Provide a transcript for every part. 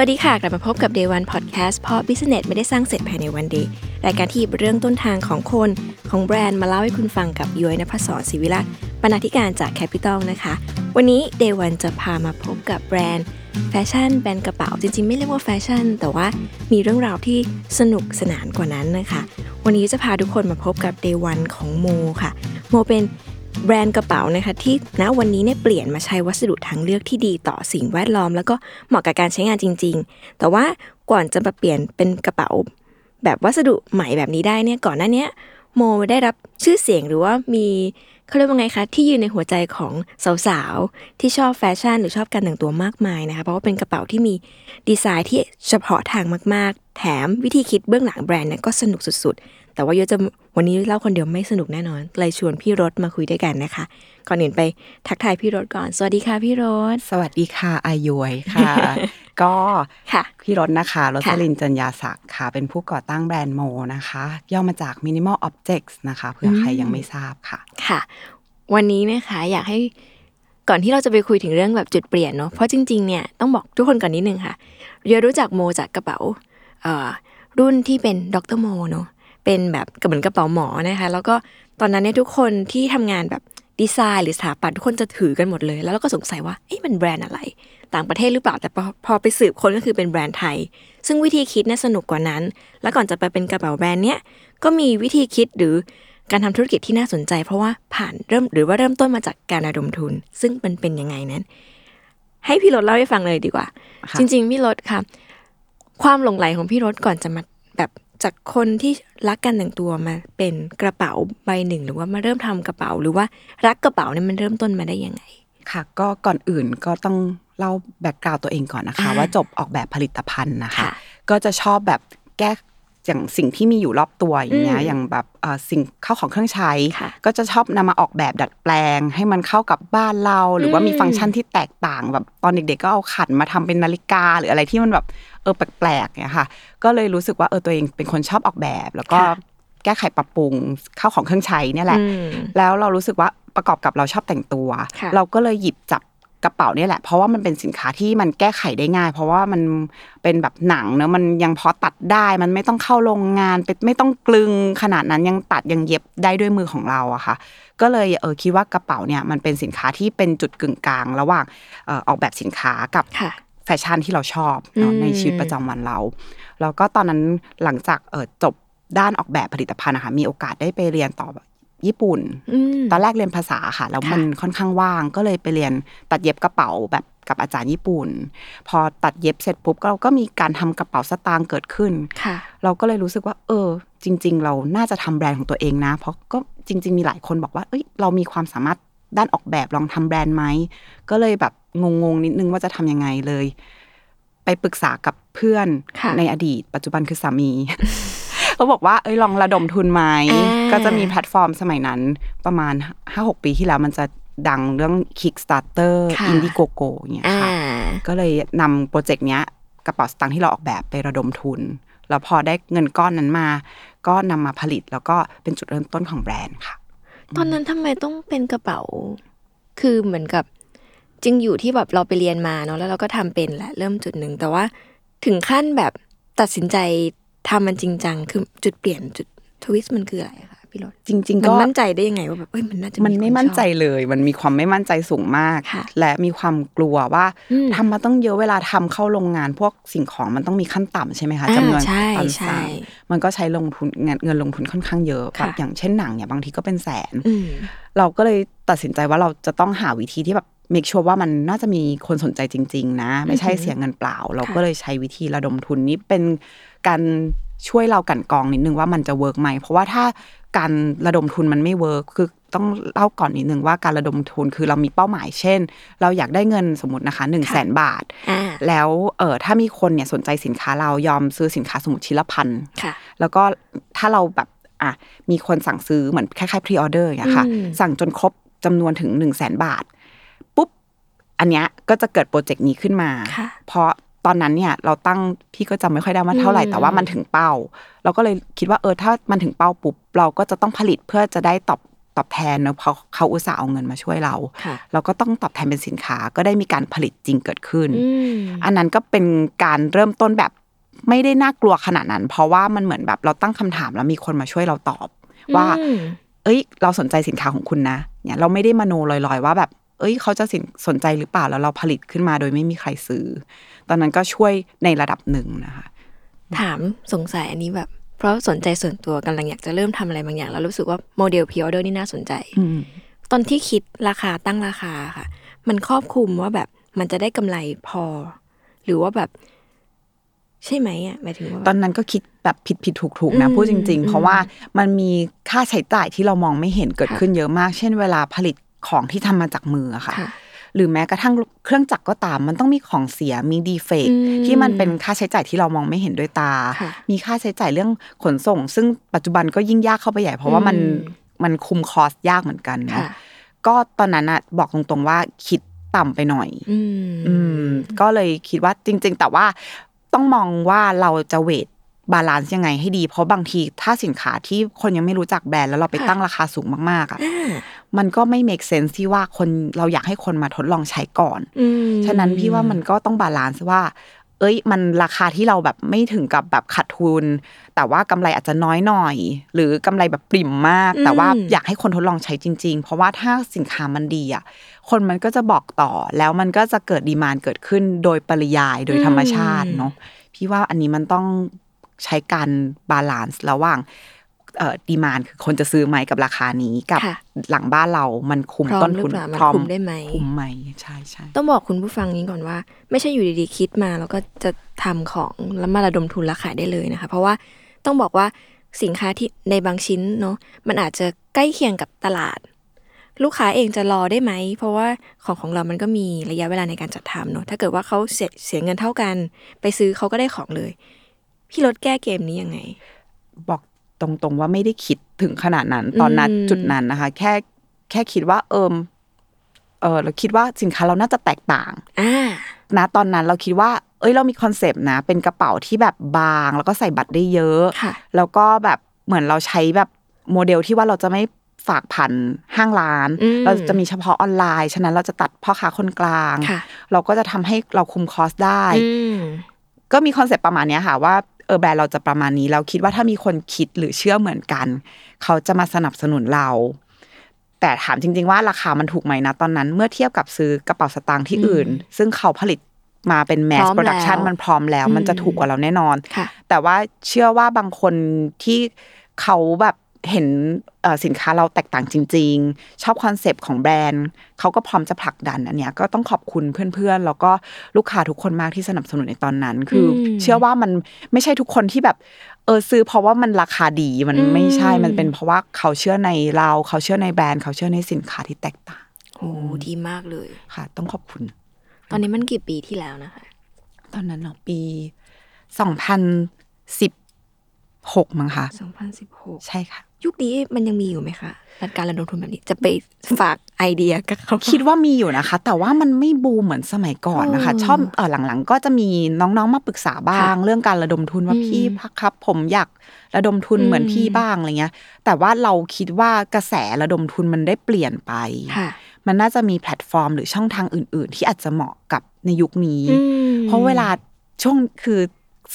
วัสดีค่ะ กลับมาพบกับ Day One Podcast เพราะ Business ไม่ได้สร้างเสร็จภายในวันเดียวรายการที่หยิบเรื่องต้นทางของคนของแบรนด์มาเล่าให้คุณฟังกับย้อยนภศรศิวิราชบรรณาธิการจาก Capital นะคะ วันนี้ Day One จะพามาพบกับแบรนด์แฟชั่นแบรนด์กระเป๋า จริงๆ ไม่เรียกว่าแฟชั่น แต่ว่ามีเรื่องราวที่สนุกสนานกว่านั้นนะคะ วันนี้จะพาทุกคนมาพบกับ Day One ของโมค่ะโมเป็น แบรนด์กระเป๋านะคะที่ณวันนี้เนี่ยเปลี่ยนมาใช้วัสดุทางเลือกที่ดีต่อสิ่งแวดล้อม แล้วก็เหมาะกับการใช้งานจริง ๆ แต่ว่าก่อนจะมาเปลี่ยนเป็นกระเป๋า แบบวัสดุใหม่แบบนี้ได้เนี่ยก่อนหน้านี้โมได้รับชื่อเสียงหรือว่ามีเขาเรียกว่าไงคะที่ยืนในหัวใจของสาวๆ ที่ชอบแฟชั่นหรือชอบการแต่งตัวมากมายนะคะเพราะว่าเป็นกระเป๋าที่มีดีไซน์ที่เฉพาะทางมากๆ แถมวิธีคิดเบื้องหลังแบรนด์เนี่ยก็สนุกสุดๆ แต่ว่าโยจะวันนี้เล่าคนเดียวไม่สนุกแน่นอน เลยชวนพี่รถมาคุยด้วยกันนะคะ ก่อนอื่นไปทักทายพี่รถก่อน สวัสดีค่ะพี่รถ สวัสดีค่ะอายุยค่ะ ก็ค่ะพี่รถนะคะรค่ะสลินจัญญาศักดิ์ค่ะ เป็นผู้ก่อตั้งแบรนด์โมนะคะ ย่อมาจาก Minimal Objects นะคะเผื่อใครยังไม่ทราบค่ะ ค่ะ วันนี้นะคะอยากให้ก่อนที่เราจะไปคุยถึงเรื่องแบบจุดเปลี่ยนเนาะ เพราะจริงๆเนี่ยต้องบอกทุกคนก่อนนิดนึงค่ะเรียรู้จักโมจากกระเป๋าเอ่อรุ่นที่เป็นดรโมเนาะ เป็นแบบเหมือนกระเป๋าหมอนะคะ แล้วก็ตอนนั้นเนี่ยทุกคนที่ทำงานแบบดีไซน์หรือสถาปัตย์ทุกคนจะถือกันหมดเลย แล้วเราก็สงสัยว่าเอ๊ะมันแบรนด์อะไร ต่างประเทศหรือเปล่าแต่พอพอไปสืบคนก็คือเป็นแบรนด์ไทย ซึ่งวิธีคิดเนี่ยสนุกกว่านั้น แล้วก่อนจะไปเป็นกระเป๋าแบรนด์เนี้ยก็มีวิธีคิดหรือการทำธุรกิจที่น่าสนใจ เพราะว่าผ่านเริ่มหรือว่าเริ่มต้นมาจากการระดมทุน ซึ่งมันเป็นยังไงนั้น ให้พี่รถเล่าให้ฟังเลยดีกว่าค่ะจริง ๆ พี่รถค่ะ ความหลงไหลของพี่รถก่อนจะมาแบบ จากคนที่รักการแต่งตัวมาเป็นกระเป๋าใบหนึ่ง หรือว่ามาเริ่มทำกระเป๋า หรือว่ารักกระเป๋าเนี่ยมันเริ่มต้นมาได้ยังไง ค่ะ ก็ก่อนอื่นก็ต้องเล่าแบ็กกราวตัวเองก่อนนะคะอ่าว่าจบออกแบบผลิตภัณฑ์นะคะค่ะก็จะชอบแบบแก้ อย่างสิ่งที่มีอยู่รอบตัวอย่างเงี้อืยมอย่างแบบเอ่อสิ่งเข้าของเครื่องใช้ค่ะก็จะชอบนำมาออกแบบดัดแปลง ให้มันเข้ากับบ้านเรา หรือว่ามีอืมฟังก์ชันที่แตกต่างแบบตอนเด็ก ๆ ก็เอาขันมาทำเป็นนาฬิกา หรืออะไรที่มันแบบเออแปลกๆเนี่ยค่ะ ก็เลยรู้สึกว่าเออตัวเองเป็นคนชอบออกแบบ แล้วก็ค่ะแก้ไขปรับปรุงเข้าของเครื่องใช้เนี่ยแหละอืมแล้วเรารู้สึกว่าประกอบกับเราชอบแต่งตัวค่ะเราก็เลยหยิบจับ กระเป๋าเนี่ยแหละ เพราะว่ามันเป็นสินค้าที่มันแก้ไขได้ง่าย เพราะว่ามันเป็นแบบหนังเนอะมันยังพอตัดได้มันไม่ต้องเข้าโรงงานเป็นไม่ต้องกลึงขนาดนั้นยังตัดยังเย็บได้ด้วยมือของเราอะค่ะ ก็เลยเออคิดว่ากระเป๋าเนี่ยมันเป็นสินค้าที่เป็นจุดกึ่งกลาง ระหว่างเอ่อออกแบบสินค้ากับค่ะแฟชั่นที่เราชอบเนอะอืมในชีวิตประจำวันเราแล้วก็ตอนนั้นหลังจากเออจบด้านออกแบบผลิตภัณฑ์นะคะมีโอกาสได้ไปเรียนต่อ ญี่ปุ่นอืมตอนแรกเรียนภาษาค่ะ แล้วมันค่อนข้างว่าง ก็เลยไปเรียนตัดเย็บกระเป๋าแบบกับอาจารย์ญี่ปุ่น พอตัดเย็บเสร็จปุ๊บก็เราก็มีการทำกระเป๋าสตางค์เกิดขึ้นค่ะเราก็เลยรู้สึกว่า เออ จริง ๆ เราน่าจะทำแบรนด์ของตัวเองนะ เพราะก็จริง ๆ มีหลายคนบอกว่า เอ้ย เรามีความสามารถด้านออกแบบลองทำแบรนด์ไหม ก็เลยแบบงงๆนิดนึงว่าจะทำยังไงเลย ไปปรึกษากับเพื่อนค่ะในอดีต ปัจจุบันคือสามี เขาบอกว่าเอ้ยลองระดมทุนไหมอ่าก็จะมีแพลตฟอร์มสมัยนั้นประมาณห้าหกปีที่แล้วมันจะดังเรื่อง Kickstarter ค่ะ Indiegogo อย่างเงี้ยอ่าค่ะ ก็เลยนำโปรเจกต์เนี้ย กระเป๋าสตางค์ที่เราออกแบบไประดมทุน แล้วพอได้เงินก้อนนั้นมา ก็นำมาผลิตแล้วก็เป็นจุดเริ่มต้นของแบรนด์ค่ะ ตอนนั้นทำไมต้องเป็นกระเป๋า คือเหมือนกับจริงอยู่ที่แบบเราไปเรียนมาเนาะแล้วเราก็ทำเป็นแหละเริ่มจุดหนึ่ง แต่ว่าถึงขั้นแบบตัดสินใจ ทำมันจริงจังคือจุดเปลี่ยนจุดทวิสต์มันคืออะไรคะพี่รถจริงๆมันก็มั่นใจได้ยังไงว่าแบบเอ้ยมันน่าจะมันคไม่ชอบมั่นใจเลย มันมีความไม่มั่นใจสูงมากค่ะและมีความกลัวว่าอืมทำมาต้องเยอะเวลาทำเข้าโรงงาน พวกสิ่งของมันต้องมีขั้นต่ำใช่ไหมคะอ่าจำนวนใช่ตอนใช่สั่งมันก็ใช้ลงทุนเงินเงินลงทุนค่อนข้างเยอะค่ะแบบอย่างเช่นหนังเนี่ยบางทีก็เป็นแสนอืมเราก็เลยตัดสินใจว่าเราจะต้องหาวิธีที่แบบ make sure ว่ามันน่าจะมีคนสนใจจริง ๆ นะ ไม่ใช่เสียเงินเปล่า เราก็เลยใช้วิธีระดมทุนนี้เป็น การช่วยเรากลั่นกรองนิดนึงว่ามันจะ work ไหมเพราะว่าถ้าการระดมทุนมันไม่ work คือต้องเล่าก่อนนิดนึงว่าการระดมทุนคือเรามีเป้าหมายเช่น เราอยากได้เงินสมมตินะคะหนึ่งแสนบาทอ่าแล้วเออถ้ามีคนเนี่ยสนใจสินค้าเรายอมซื้อสินค้าสมมติชิ้นละพันค่ะแล้วก็ถ้าเราแบบอะมีคนสั่งซื้อเหมือนคล้ายๆ pre-order อย่างเงี้ยค่ะอืมสั่งจนครบจำนวนถึงหนึ่งแสนบาท ปุ๊บ อันเนี้ยก็จะเกิดโปรเจกต์นี้ขึ้นมาค่ะเพราะ ตอนนั้นเนี่ยเราตั้งพี่ก็จำไม่ค่อยได้ว่าเท่าไหร่อืมแต่ว่ามันถึงเป้า เราก็เลยคิดว่าเออถ้ามันถึงเป้าปุ๊บเราก็จะต้องผลิตเพื่อจะได้ตอบตอบแทนเนอะเพราะเขาอุตส่าห์เอาเงินมาช่วยเราค่ะเราก็ต้องตอบแทนเป็นสินค้าก็ได้มีการผลิตจริงเกิดขึ้นอืมอันนั้นก็เป็นการเริ่มต้นแบบไม่ได้น่ากลัวขนาดนั้น เพราะว่ามันเหมือนแบบเราตั้งคำถามแล้วมีคนมาช่วยเราตอบว่าอืมเอ้ย เราสนใจสินค้าของคุณนะเนี่ยเราไม่ได้มโนลอยๆ ว่าแบบ เอ้ยเขาจะสินสนใจหรือเปล่าแล้วเราผลิตขึ้นมาโดยไม่มีใครซื้อ ตอนนั้นก็ช่วยในระดับหนึ่งนะคะ ถามสงสัยอันนี้แบบ เพราะสนใจส่วนตัวกำลังอยากจะเริ่มทำอะไรบางอย่าง แล้วรู้สึกว่าโมเดลพ r ออเดอร์นี่น่าสนใจอืมตอนที่คิดราคาตั้งราคาค่ะ มันครอบคลุมว่าแบบมันจะได้กำไรพอ หรือว่าแบบ ใช่ไหมอะหมายถึงว่าตอนนั้นก็คิดแบบผิดผิดถูกถูกๆนะอืมพูดจริงอืมๆเพราะว่ามันมีค่าใช้จ่ายที่เรามองไม่เห็นเกิดค่ะขึ้นเยอะมาก เช่นเวลาผลิต ของที่ทำมาจากมืออะค่ะค่ะ หรือแม้กระทั่งเครื่องจักรก็ตาม มันต้องมีของเสียมีดีเฟกอืมที่มันเป็นค่าใช้จ่ายที่เรามองไม่เห็นด้วยตาค่ะมีค่าใช้จ่ายเรื่องขนส่ง ซึ่งปัจจุบันก็ยิ่งยากเข้าไปใหญ่ เพราะว่ามันอืมมันคุม cost ยากเหมือนกันเนาะค่ะก็ตอนนั้นอะบอกตรงๆว่าคิดต่ำไปหน่อยอืมอืมก็เลยคิดว่าจริง ๆ แต่ว่าต้องมองว่าเราจะ weight balance ยังไงให้ดี เพราะบางทีถ้าสินค้าที่คนยังไม่รู้จักแบรนด์แล้วเราไปค่ะตั้งราคาสูงมากๆอะอ่ามันก็ไม่ make sense ที่ว่าคนเราอยากให้คนมาทดลองใช้ก่อนอืมฉะนั้นพี่ว่ามันก็ต้อง balance ว่า เอ้ย มันราคาที่เราแบบไม่ถึงกับแบบขาดทุน แต่ว่ากำไรอาจจะน้อยหน่อย หรือกำไรแบบปริ่มมาก แต่ว่าอยากให้คนทดลองใช้จริง ๆ เพราะว่าถ้าสินค้ามันดีอะคนมันก็จะบอกต่อแล้วมันก็จะเกิด demand เกิดขึ้นโดยปริยายโดยธรรมชาติเนาะพี่ว่าอันนี้มันต้อง ใช้การ balance ระหว่างเอ่อ demand คือคนจะซื้อไหมกับราคานี้กับค่ะหลังบ้านเรามันคุมพร้อมต้นทุนหรือเปล่ามันพร้อมคุมได้ไหมคุมไหมใช่ใช่ต้องบอกคุณผู้ฟังนี้ก่อนว่า ไม่ใช่อยู่ดีๆคิดมาแล้วก็จะทำของแล้วมาระดมทุนและขายได้เลยนะคะ เพราะว่าต้องบอกว่าสินค้าที่ในบางชิ้นเนาะมันอาจจะใกล้เคียงกับตลาด ลูกค้าเองจะรอได้ไหม เพราะว่าของของเรามันก็มีระยะเวลาในการจัดทำเนาะถ้าเกิดว่าเขาเสียเสียเงินเท่ากัน ไปซื้อเขาก็ได้ของเลย พี่รถแก้เกมนี้ยังไง บอกตรงๆว่าไม่ได้คิดถึงขนาดนั้น ตอนนั้นอืมจุดนั้นนะคะ แค่แค่คิดว่า เอิมเออเราคิดว่าสินค้าเราน่าจะแตกต่างอ่านะตอนนั้นเราคิดว่า เอ้ยเรามีคอนเซปต์นะ เป็นกระเป๋าที่แบบบาง แล้วก็ใส่บัตรได้เยอะค่ะ แล้วก็แบบเหมือนเราใช้แบบโมเดลที่ว่าเราจะไม่ฝากผ่านห้างร้านอืมเราจะมีเฉพาะออนไลน์ ฉะนั้นเราจะตัดพ่อค้าคนกลางค่ะเราก็จะทำให้เราคุม cost ได้อืมก็มีคอนเซปต์ประมาณเนี้ยค่ะว่า เออแบรนด์เราจะประมาณนี้เราคิดว่าถ้ามีคนคิดหรือเชื่อเหมือนกัน เขาจะมาสนับสนุนเรา แต่ถามจริง ๆ ว่าราคามันถูกไหมนะตอนนั้น เมื่อเทียบกับซื้อกระเป๋าสตางค์ที่อื่น ซึ่งเขาผลิตมาเป็น mass production แล้วมันพร้อมแล้ว มันจะถูกกว่าเราแน่นอนค่ะแต่ว่าเชื่อว่าบางคนที่เขาแบบ เห็นเอ่อสินค้าเราแตกต่างจริง ๆ ชอบคอนเซปต์ของแบรนด์ เขาก็พร้อมจะผลักดันอันเนี้ยก็ต้องขอบคุณเพื่อนๆ แล้วก็ลูกค้าทุกคนมากที่สนับสนุนในตอนนั้น คืออมเชื่อว่ามันไม่ใช่ทุกคนที่แบบเออซื้อเพราะว่ามันราคาดีมันอืมไม่ใช่มันเป็นเพราะว่าเขาเชื่อในเราเขาเชื่อในแบรนด์เขาเชื่อในสินค้าที่แตกต่างโอ้ดีมากเลยค่ะ ต้องขอบคุณ ตอนนี้มันกี่ปีที่แล้วนะคะ ตอนนั้นเนาะปีสองพันสิบหกมั้งคะ2016ใช่ค่ะ ยุคนี้มันยังมีอยู่ไหมคะการระดมทุนแบบนี้จะไปฝากไอเดียกับเขาคิดว่ามีอยู่นะคะ แต่ว่ามันไม่บูมเหมือนสมัยก่อนนะคะอืมชอบเออหลังๆ ก็จะมีน้องๆมาปรึกษาบ้างค่ะเรื่องการระดมทุนว่าอืมพี่พักครับ ผมอยากระดมทุนอืมเหมือนพี่บ้างอะไรเงี้ย แต่ว่าเราคิดว่ากระแสระดมทุนมันได้เปลี่ยนไปค่ะมันน่าจะมีแพลตฟอร์ม หรือช่องทางอื่น ๆ ที่อาจจะเหมาะกับในยุคนี้อืมเพราะเวลาช่วงคือ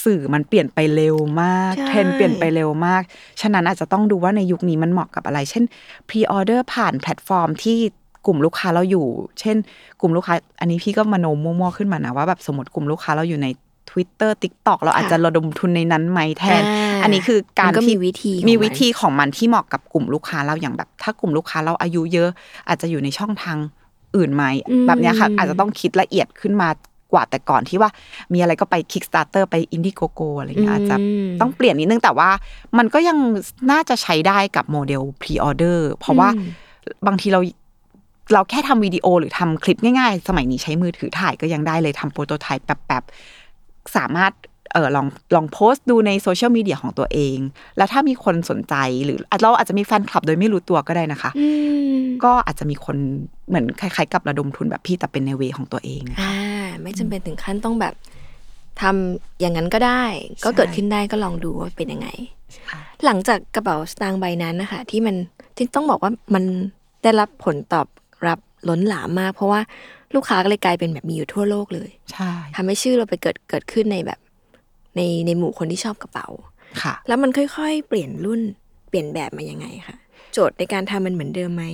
สื่อมันเปลี่ยนไปเร็วมากใช่เทรนด์เปลี่ยนไปเร็วมาก ฉะนั้นอาจจะต้องดูว่าในยุคนี้มันเหมาะกับอะไร เช่น pre-order ผ่านแพลตฟอร์มที่กลุ่มลูกค้าเราอยู่ เช่น กลุ่มลูกค้า อันนี้พี่ก็มโนมั่วๆขึ้นมานะว่าแบบสมมติกลุ่มลูกค้าเราอยู่ใน Twitter TikTok เราอาจจะระดมทุนในนั้นไหมแทนอ่าอันนี้คือการมันก็ที่มีวิธีของมีมันวิธีของมันที่เหมาะกับกลุ่มลูกค้าเราอย่างแบบ ถ้ากลุ่มลูกค้าเราอายุเยอะ อาจจะอยู่ในช่องทางอื่นไหมอืมแบบเนี้ยค่ะอาจจะต้องคิดละเอียดขึ้นมา กว่าแต่ก่อนที่ว่ามีอะไรก็ไป Kickstarter ไป Indiegogo อะไรเงี้ยอาจจะอืมต้องเปลี่ยนนิดนึงแต่ว่ามันก็ยังน่าจะใช้ได้กับโมเดล Pre-order เพราะว่าอืมบางทีเราเราแค่ทำวิดีโอหรือทำคลิปง่ายๆ สมัยนี้ใช้มือถือถ่ายก็ยังได้เลยทำโปรโตไทป์แป๊บๆสามารถเออลองลองโพสต์ดูในโซเชียลมีเดียของตัวเอง แล้วถ้ามีคนสนใจหรือเราอาจจะมีแฟนคลับโดยไม่รู้ตัวก็ได้นะคะอืมก็อาจจะมีคนเหมือนคล้ายๆ กับระดมทุนแบบพี่แต่เป็นในเวของตัวเองอ่า ไม่จำเป็นถึงขั้นต้องแบบทำอย่างนั้นก็ได้ ก็ใช่เกิดขึ้นได้ก็ลองดูว่าเป็นยังไง หลังจากกระเป๋าสตางค์ใบนั้นนะคะ ที่มันที่ต้องบอกว่ามันได้รับผลตอบรับล้นหลามมาก เพราะว่าลูกค้าก็เลยกลายเป็นแบบมีอยู่ทั่วโลกเลยใช่ทำให้ชื่อเราไปเกิดเกิดขึ้นในแบบ ในในหมู่คนที่ชอบกระเป๋าค่ะ แล้วมันค่อยๆ เปลี่ยนรุ่นเปลี่ยนแบบมายังไงคะโจทย์ในการทำมันเหมือนเดิมไหม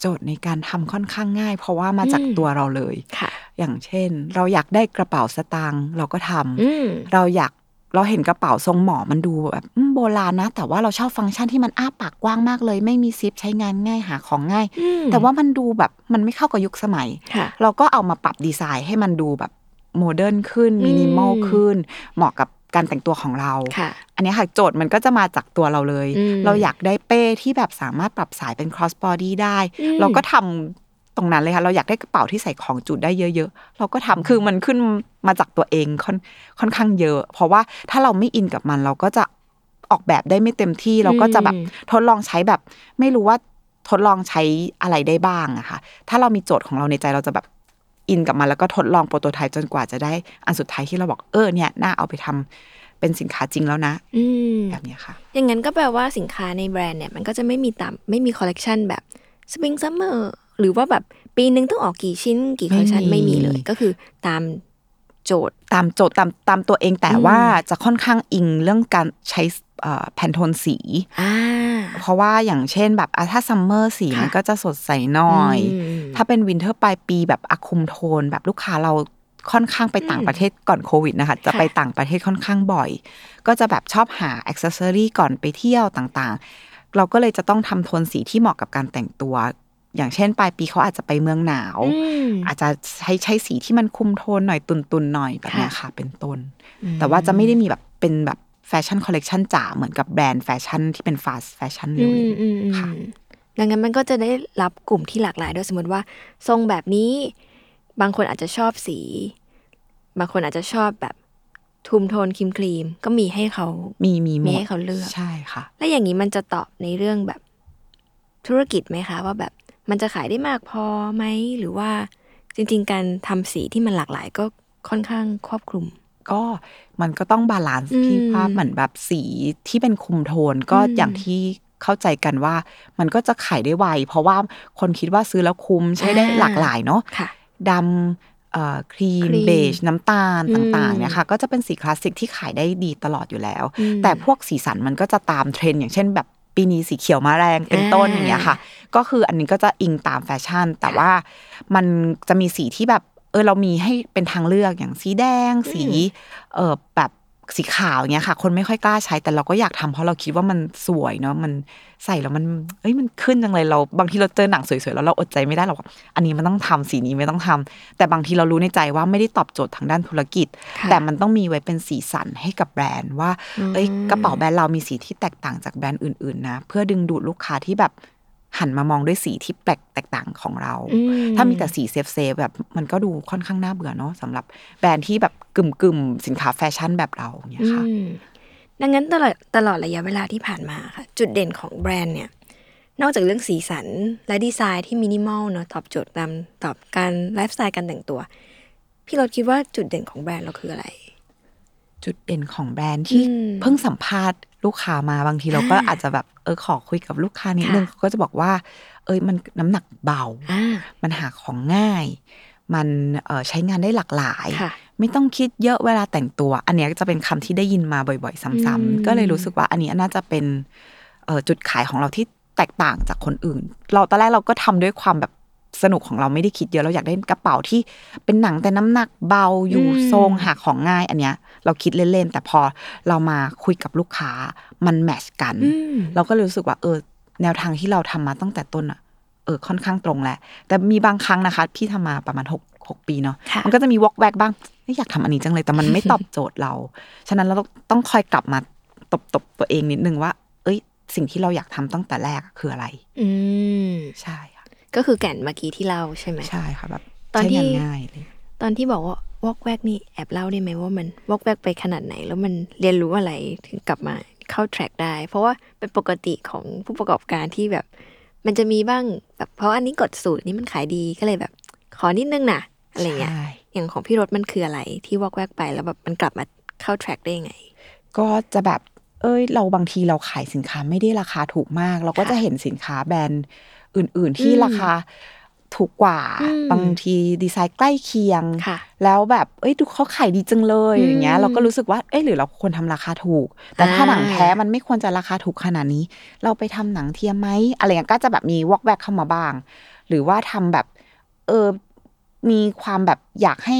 โจทย์ในการทำค่อนข้างง่าย เพราะว่ามาจากอืมตัวเราเลยค่ะอย่างเช่น เราอยากได้กระเป๋าสตางค์เราก็ทำอืมเราอยากเราเห็นกระเป๋าทรงหมอมันดูแบบอืมโบราณนะ แต่ว่าเราชอบฟังก์ชันที่มันอ้าปากกว้างมากเลย ไม่มีซิปใช้งานง่ายหาของง่ายอืมแต่ว่ามันดูแบบมันไม่เข้ากับยุคสมัยค่ะเราก็เอามาปรับดีไซน์ให้มันดูแบบ modern ขึ้นอืมมินิมอลขึ้น เหมาะกับ การแต่งตัวของเราค่ะอันนี้ค่ะโจทย์มันก็จะมาจากตัวเราเลยอืมเราอยากได้เป้ที่แบบสามารถปรับสายเป็น cross body ได้อืมเราก็ทำตรงนั้นเลยค่ะ เราอยากได้กระเป๋าที่ใส่ของจุได้เยอะๆ เราก็ทำคือมันขึ้นมาจากตัวเองค่อนค่อนข้างเยอะ เพราะว่าถ้าเราไม่ in กับมันเราก็จะออกแบบได้ไม่เต็มที่ เราก็จะแบบทดลองใช้แบบ ไม่รู้ว่าทดลองใช้อะไรได้บ้างอะค่ะ ถ้าเรามีโจทย์ของเราในใจเราจะแบบ in กับมันแล้วก็ทดลอง prototype จนกว่าจะได้อันสุดท้ายที่เราบอกเออเนี่ยน่าเอาไปทำเป็นสินค้าจริงแล้วนะอืมแบบเนี้ยค่ะ อย่างนั้นก็แปลว่าสินค้าในแบรนด์เนี่ย มันก็จะไม่มีตามไม่มีคอลเลกชันแบบ spring summerหรือว่าแบบปีหนึ่งต้องออกกี่ชิ้น กี่คอลเลกชันไม่ไม่มีมีเลยก็คือตามโจทย์ตามโจทย์ตามตามตัวเองแต่อืมว่าจะค่อนข้างอิงเรื่องการใช้ Pantone สีอ่า เพราะว่าอย่างเช่นแบบอะถ้า summer สีค่ะมันก็จะสดใสหน่อยอืมถ้าเป็น winter ปลายปีแบบอะคุมโทน แบบลูกค้าเราค่อนข้างไปต่างประเทศก่อนโควิดนะคะจะค่ะไปต่างประเทศค่อนข้างบ่อย ก็จะแบบชอบหา accessory ก่อนไปเที่ยวต่างๆ เราก็เลยจะต้องทำโทนสีที่เหมาะกับการแต่งตัว อย่างเช่น ปลายปีเขาอาจจะไปเมืองหนาวอืมอาจจะใช้ใช้สีที่มันคุมโทนหน่อยตุนๆหน่อยแบบเนี้ยค่ะค่ะ เป็นต้น แต่ว่าจะไม่ได้มีแบบเป็นแบบ แฟชั่นคอลเลกชันจ๋าเหมือนกับแบรนด์แฟชั่นที่เป็น fast fashion อืเร็มวอืมอืมค่ะดังนั้นมันก็จะได้รับกลุ่มที่หลากหลายด้วยสมมติว่า ทรงแบบนี้ บางคนอาจจะชอบสี บางคนอาจจะชอบแบบคุมโทนครีมครีมๆก็มีให้เขาๆมีมีหมีดให้เขาเลือกใช่ค่ะ และอย่างนี้มันจะตอบในเรื่องแบบธุรกิจไหมคะ ว่าแบบมันจะขายได้มากพอไหมหรือว่าจริง ๆ การทำสีที่มันหลากหลายก็ค่อนข้างครอบคลุม ก็มันก็ต้อง balance อืมพี่ภาพเหมือนแบบสีที่เป็นคุมโทนก็อืมอย่างที่เข้าใจกันว่า มันก็จะขายได้ไว เพราะว่าคนคิดว่าซื้อแล้วคุ้มใช้ได้อ่าหลากหลายเนาะค่ะดำเอ่อครีมครีม beige น้ำตาลอืมต่างๆเนี่ยค่ะก็จะเป็นสีคลาสสิกที่ขายได้ดีตลอดอยู่แล้วอืมแต่พวกสีสันมันก็จะตามเทรนด์อย่างเช่นแบบปีนี้สีเขียวมาแรงเป็นต้นอ่าอย่างเงี้ยค่ะ ก็คืออันนี้ก็จะอิงตามแฟชั่น แต่ว่ามันจะมีสีที่แบบ เออเรามีให้เป็นทางเลือกอย่างสีแดง สีเออแบบสีขาวอย่างเงี้ยค่ะ คนไม่ค่อยกล้าใช้แต่เราก็อยากทำเพราะเราคิดว่ามันสวยเนาะมันใส่แล้วมันเอ้ยมันขึ้นจังเลยเราบางทีเราเจอหนังสวยๆแล้วเราอดใจไม่ได้หรอกว่าอันนี้มันต้องทำสีนี้ไม่ต้องทำแต่บางทีเรารู้ในใจว่าไม่ได้ตอบโจทย์ทางด้านธุรกิจค่ะแต่มันต้องมีไว้เป็นสีสันให้กับแบรนด์ว่าเอ้ยกระเป๋าแบรนด์เรามีสีที่แตกต่างจากแบรนด์อื่นๆนะเพื่อดึงดูดลูกค้าที่แบบ หันมามองด้วยสีที่แปลกแตกต่างของเราอืมถ้ามีแต่สี safe safe แบบมันก็ดูค่อนข้างน่าเบื่อเนาะสำหรับแบรนด์ที่แบบกึ่งกึ่งๆสินค้าแฟชั่นแบบเราเนี่ยค่ะอืมดังนั้นตลอดตลอดระยะเวลาที่ผ่านมาค่ะ จุดเด่นของแบรนด์เนี่ย นอกจากเรื่องสีสันและดีไซน์ที่มินิมอลเนาะตอบโจทย์ตามตอบการไลฟ์สไตล์การแต่งตัว พี่รถคิดว่าจุดเด่นของแบรนด์เราคืออะไร จุดเด่นของแบรนด์ที่อืมเพิ่งสัมภาษณ์ ลูกค้ามาบางทีเราก็อ่าอาจจะแบบเออขอคุยกับลูกค้านิดค่ะนึงเขาก็จะบอกว่า เอ้ยมันน้ำหนักเบาอ่ามันหาของง่าย มันเอ่อใช้งานได้หลากหลายค่ะไม่ต้องคิดเยอะเวลาแต่งตัว อันเนี้ยจะเป็นคำที่ได้ยินมาบ่อย ๆ ซ้อืมำๆก็เลยรู้สึกว่าอันนี้น่าจะเป็นเอ่อจุดขายของเราที่แตกต่างจากคนอื่น เราตอนแรกเราก็ทำด้วยความแบบ สนุกของเราไม่ได้คิดเยอะเราอยากได้กระเป๋าที่เป็นหนังแต่น้ำหนักเบาอยู่อืมทรงหาของง่าย อันเนี้ย เราคิดเล่นๆแต่พอเรามาคุยกับลูกค้ามันแมทชกันอืมเราก็เลยรู้สึกว่าเออ แนวทางที่เราทำมาตั้งแต่ต้นอะเออค่อนข้างตรงแหละ แต่มีบางครั้งนะคะ พี่ทำมาประมาณหกหกปีเนาะค่ะมันก็จะมีวอกแวกบ้างเอ้ยอยากทำอันนี้จังเลยแต่มันไม่ตอบโจทย์เรา ฉะนั้นเราต้องต้องคอยกลับมาตบตบตัวเองนิดนึงว่า เอ้ย สิ่งที่เราอยากทำตั้งแต่แรกอะคืออะไร อืมใช่ค่ะ ก็คือแก่นเมื่อกี้ที่เล่าใช่ไหมใช่ค่ะแบบตอนที่ใช้งานง่ายเลยตอนที่บอกว่าวอกแวกนี่แอบเล่าได้ไหมว่ามันวอกแวกไปขนาดไหน แล้วมันเรียนรู้อะไรถึงกลับมาเข้าแทร็กได้ เพราะว่าเป็นปกติของผู้ประกอบการที่แบบ มันจะมีบ้างแบบเพราะอันนี้กดสูตรนี้มันขายดีก็เลยแบบ ขอนิดนึงนะอะไรเงี้ยใช่อย่างของพี่รถมันคืออะไรที่วอกแวกไปแล้วแบบมันกลับมาเข้าแทร็กได้ยังไง ก็จะแบบเอ้ยเราบางทีเราขายสินค้าไม่ได้ราคาถูกมาก เราก็ค่ะจะเห็นสินค้าแบรนด์ อื่น ๆ ที่อืมราคาถูกกว่าอืมบางทีดีไซน์ใกล้เคียงค่ะแล้วแบบเอ้ยดูเขาขายดีจังเลยอืมอย่างเงี้ยเราก็รู้สึกว่าเอ้ยหรือเราควรทำราคาถูก แต่ถ้าอ่าหนังแท้มันไม่ควรจะราคาถูกขนาดนี้ เราไปทำหนังเทียมไหมอะไรอย่างเงี้ยก็จะแบบมีวอกแวกเข้ามาบ้าง หรือว่าทำแบบเออมีความแบบอยากให้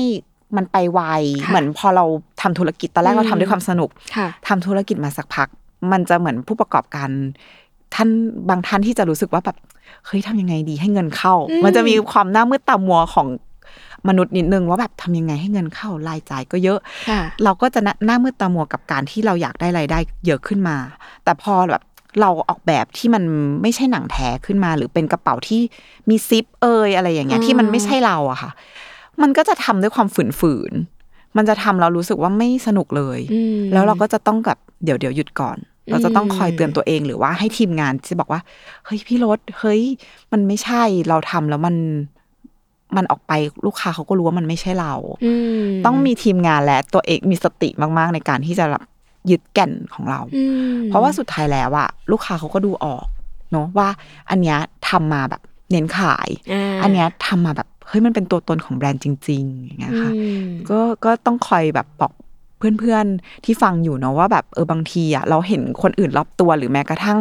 มันไปไวค่ะเหมือนพอเราทำธุรกิจตอนแรกเราอืมทำด้วยความสนุกค่ะทำธุรกิจมาสักพัก มันจะเหมือนผู้ประกอบการท่านบางท่านที่จะรู้สึกว่าแบบ เฮ้ยทำยังไงดีให้เงินเข้าอืมมันจะมีความหน้ามืดตามัวของมนุษย์นิดนึงว่าแบบทำยังไงให้เงินเข้ารายจ่ายก็เยอะค่ะเราก็จะหน้าหน้ามืดตามัวกับการที่เราอยากได้รายได้เยอะขึ้นมา แต่พอแบบเราออกแบบที่มันไม่ใช่หนังแท้ขึ้นมา หรือเป็นกระเป๋าที่มีซิปเอยอะไรอย่างเงี้ยอืมที่มันไม่ใช่เราอะค่ะ มันก็จะทำด้วยความฝืนๆ มันจะทำเรารู้สึกว่าไม่สนุกเลยอืมแล้วเราก็จะต้องแบบเดี๋ยวเดี๋ยวหยุดก่อนอืมเราจะต้องคอยเตือนตัวเองหรือว่าให้ทีมงานที่บอกว่า เฮ้ยพี่รถเฮ้ย มันไม่ใช่เราทำแล้วมันมันออกไปลูกค้าเขาก็รู้ว่ามันไม่ใช่เราอืมต้องมีทีมงานและตัวเองมีสติมากๆ ในการที่จะแบบยึดแก่นของเราอืมเพราะว่าสุดท้ายแล้วอะลูกค้าเขาก็ดูออก เนาะว่า อันเนี้ยทำมาแบบเน้นขายาอันเนี้ยทำมาแบบ เฮ้ยมันเป็นตัวตนของแบรนด์จริงๆอย่างเงี้ยค่ะอืมก็ก็ต้องคอยแบบบอกเพื่อนๆที่ฟังอยู่เนาะว่าแบบเออบางทีอะเราเห็นคนอื่นรอบตัวหรือแม้กระทั่ง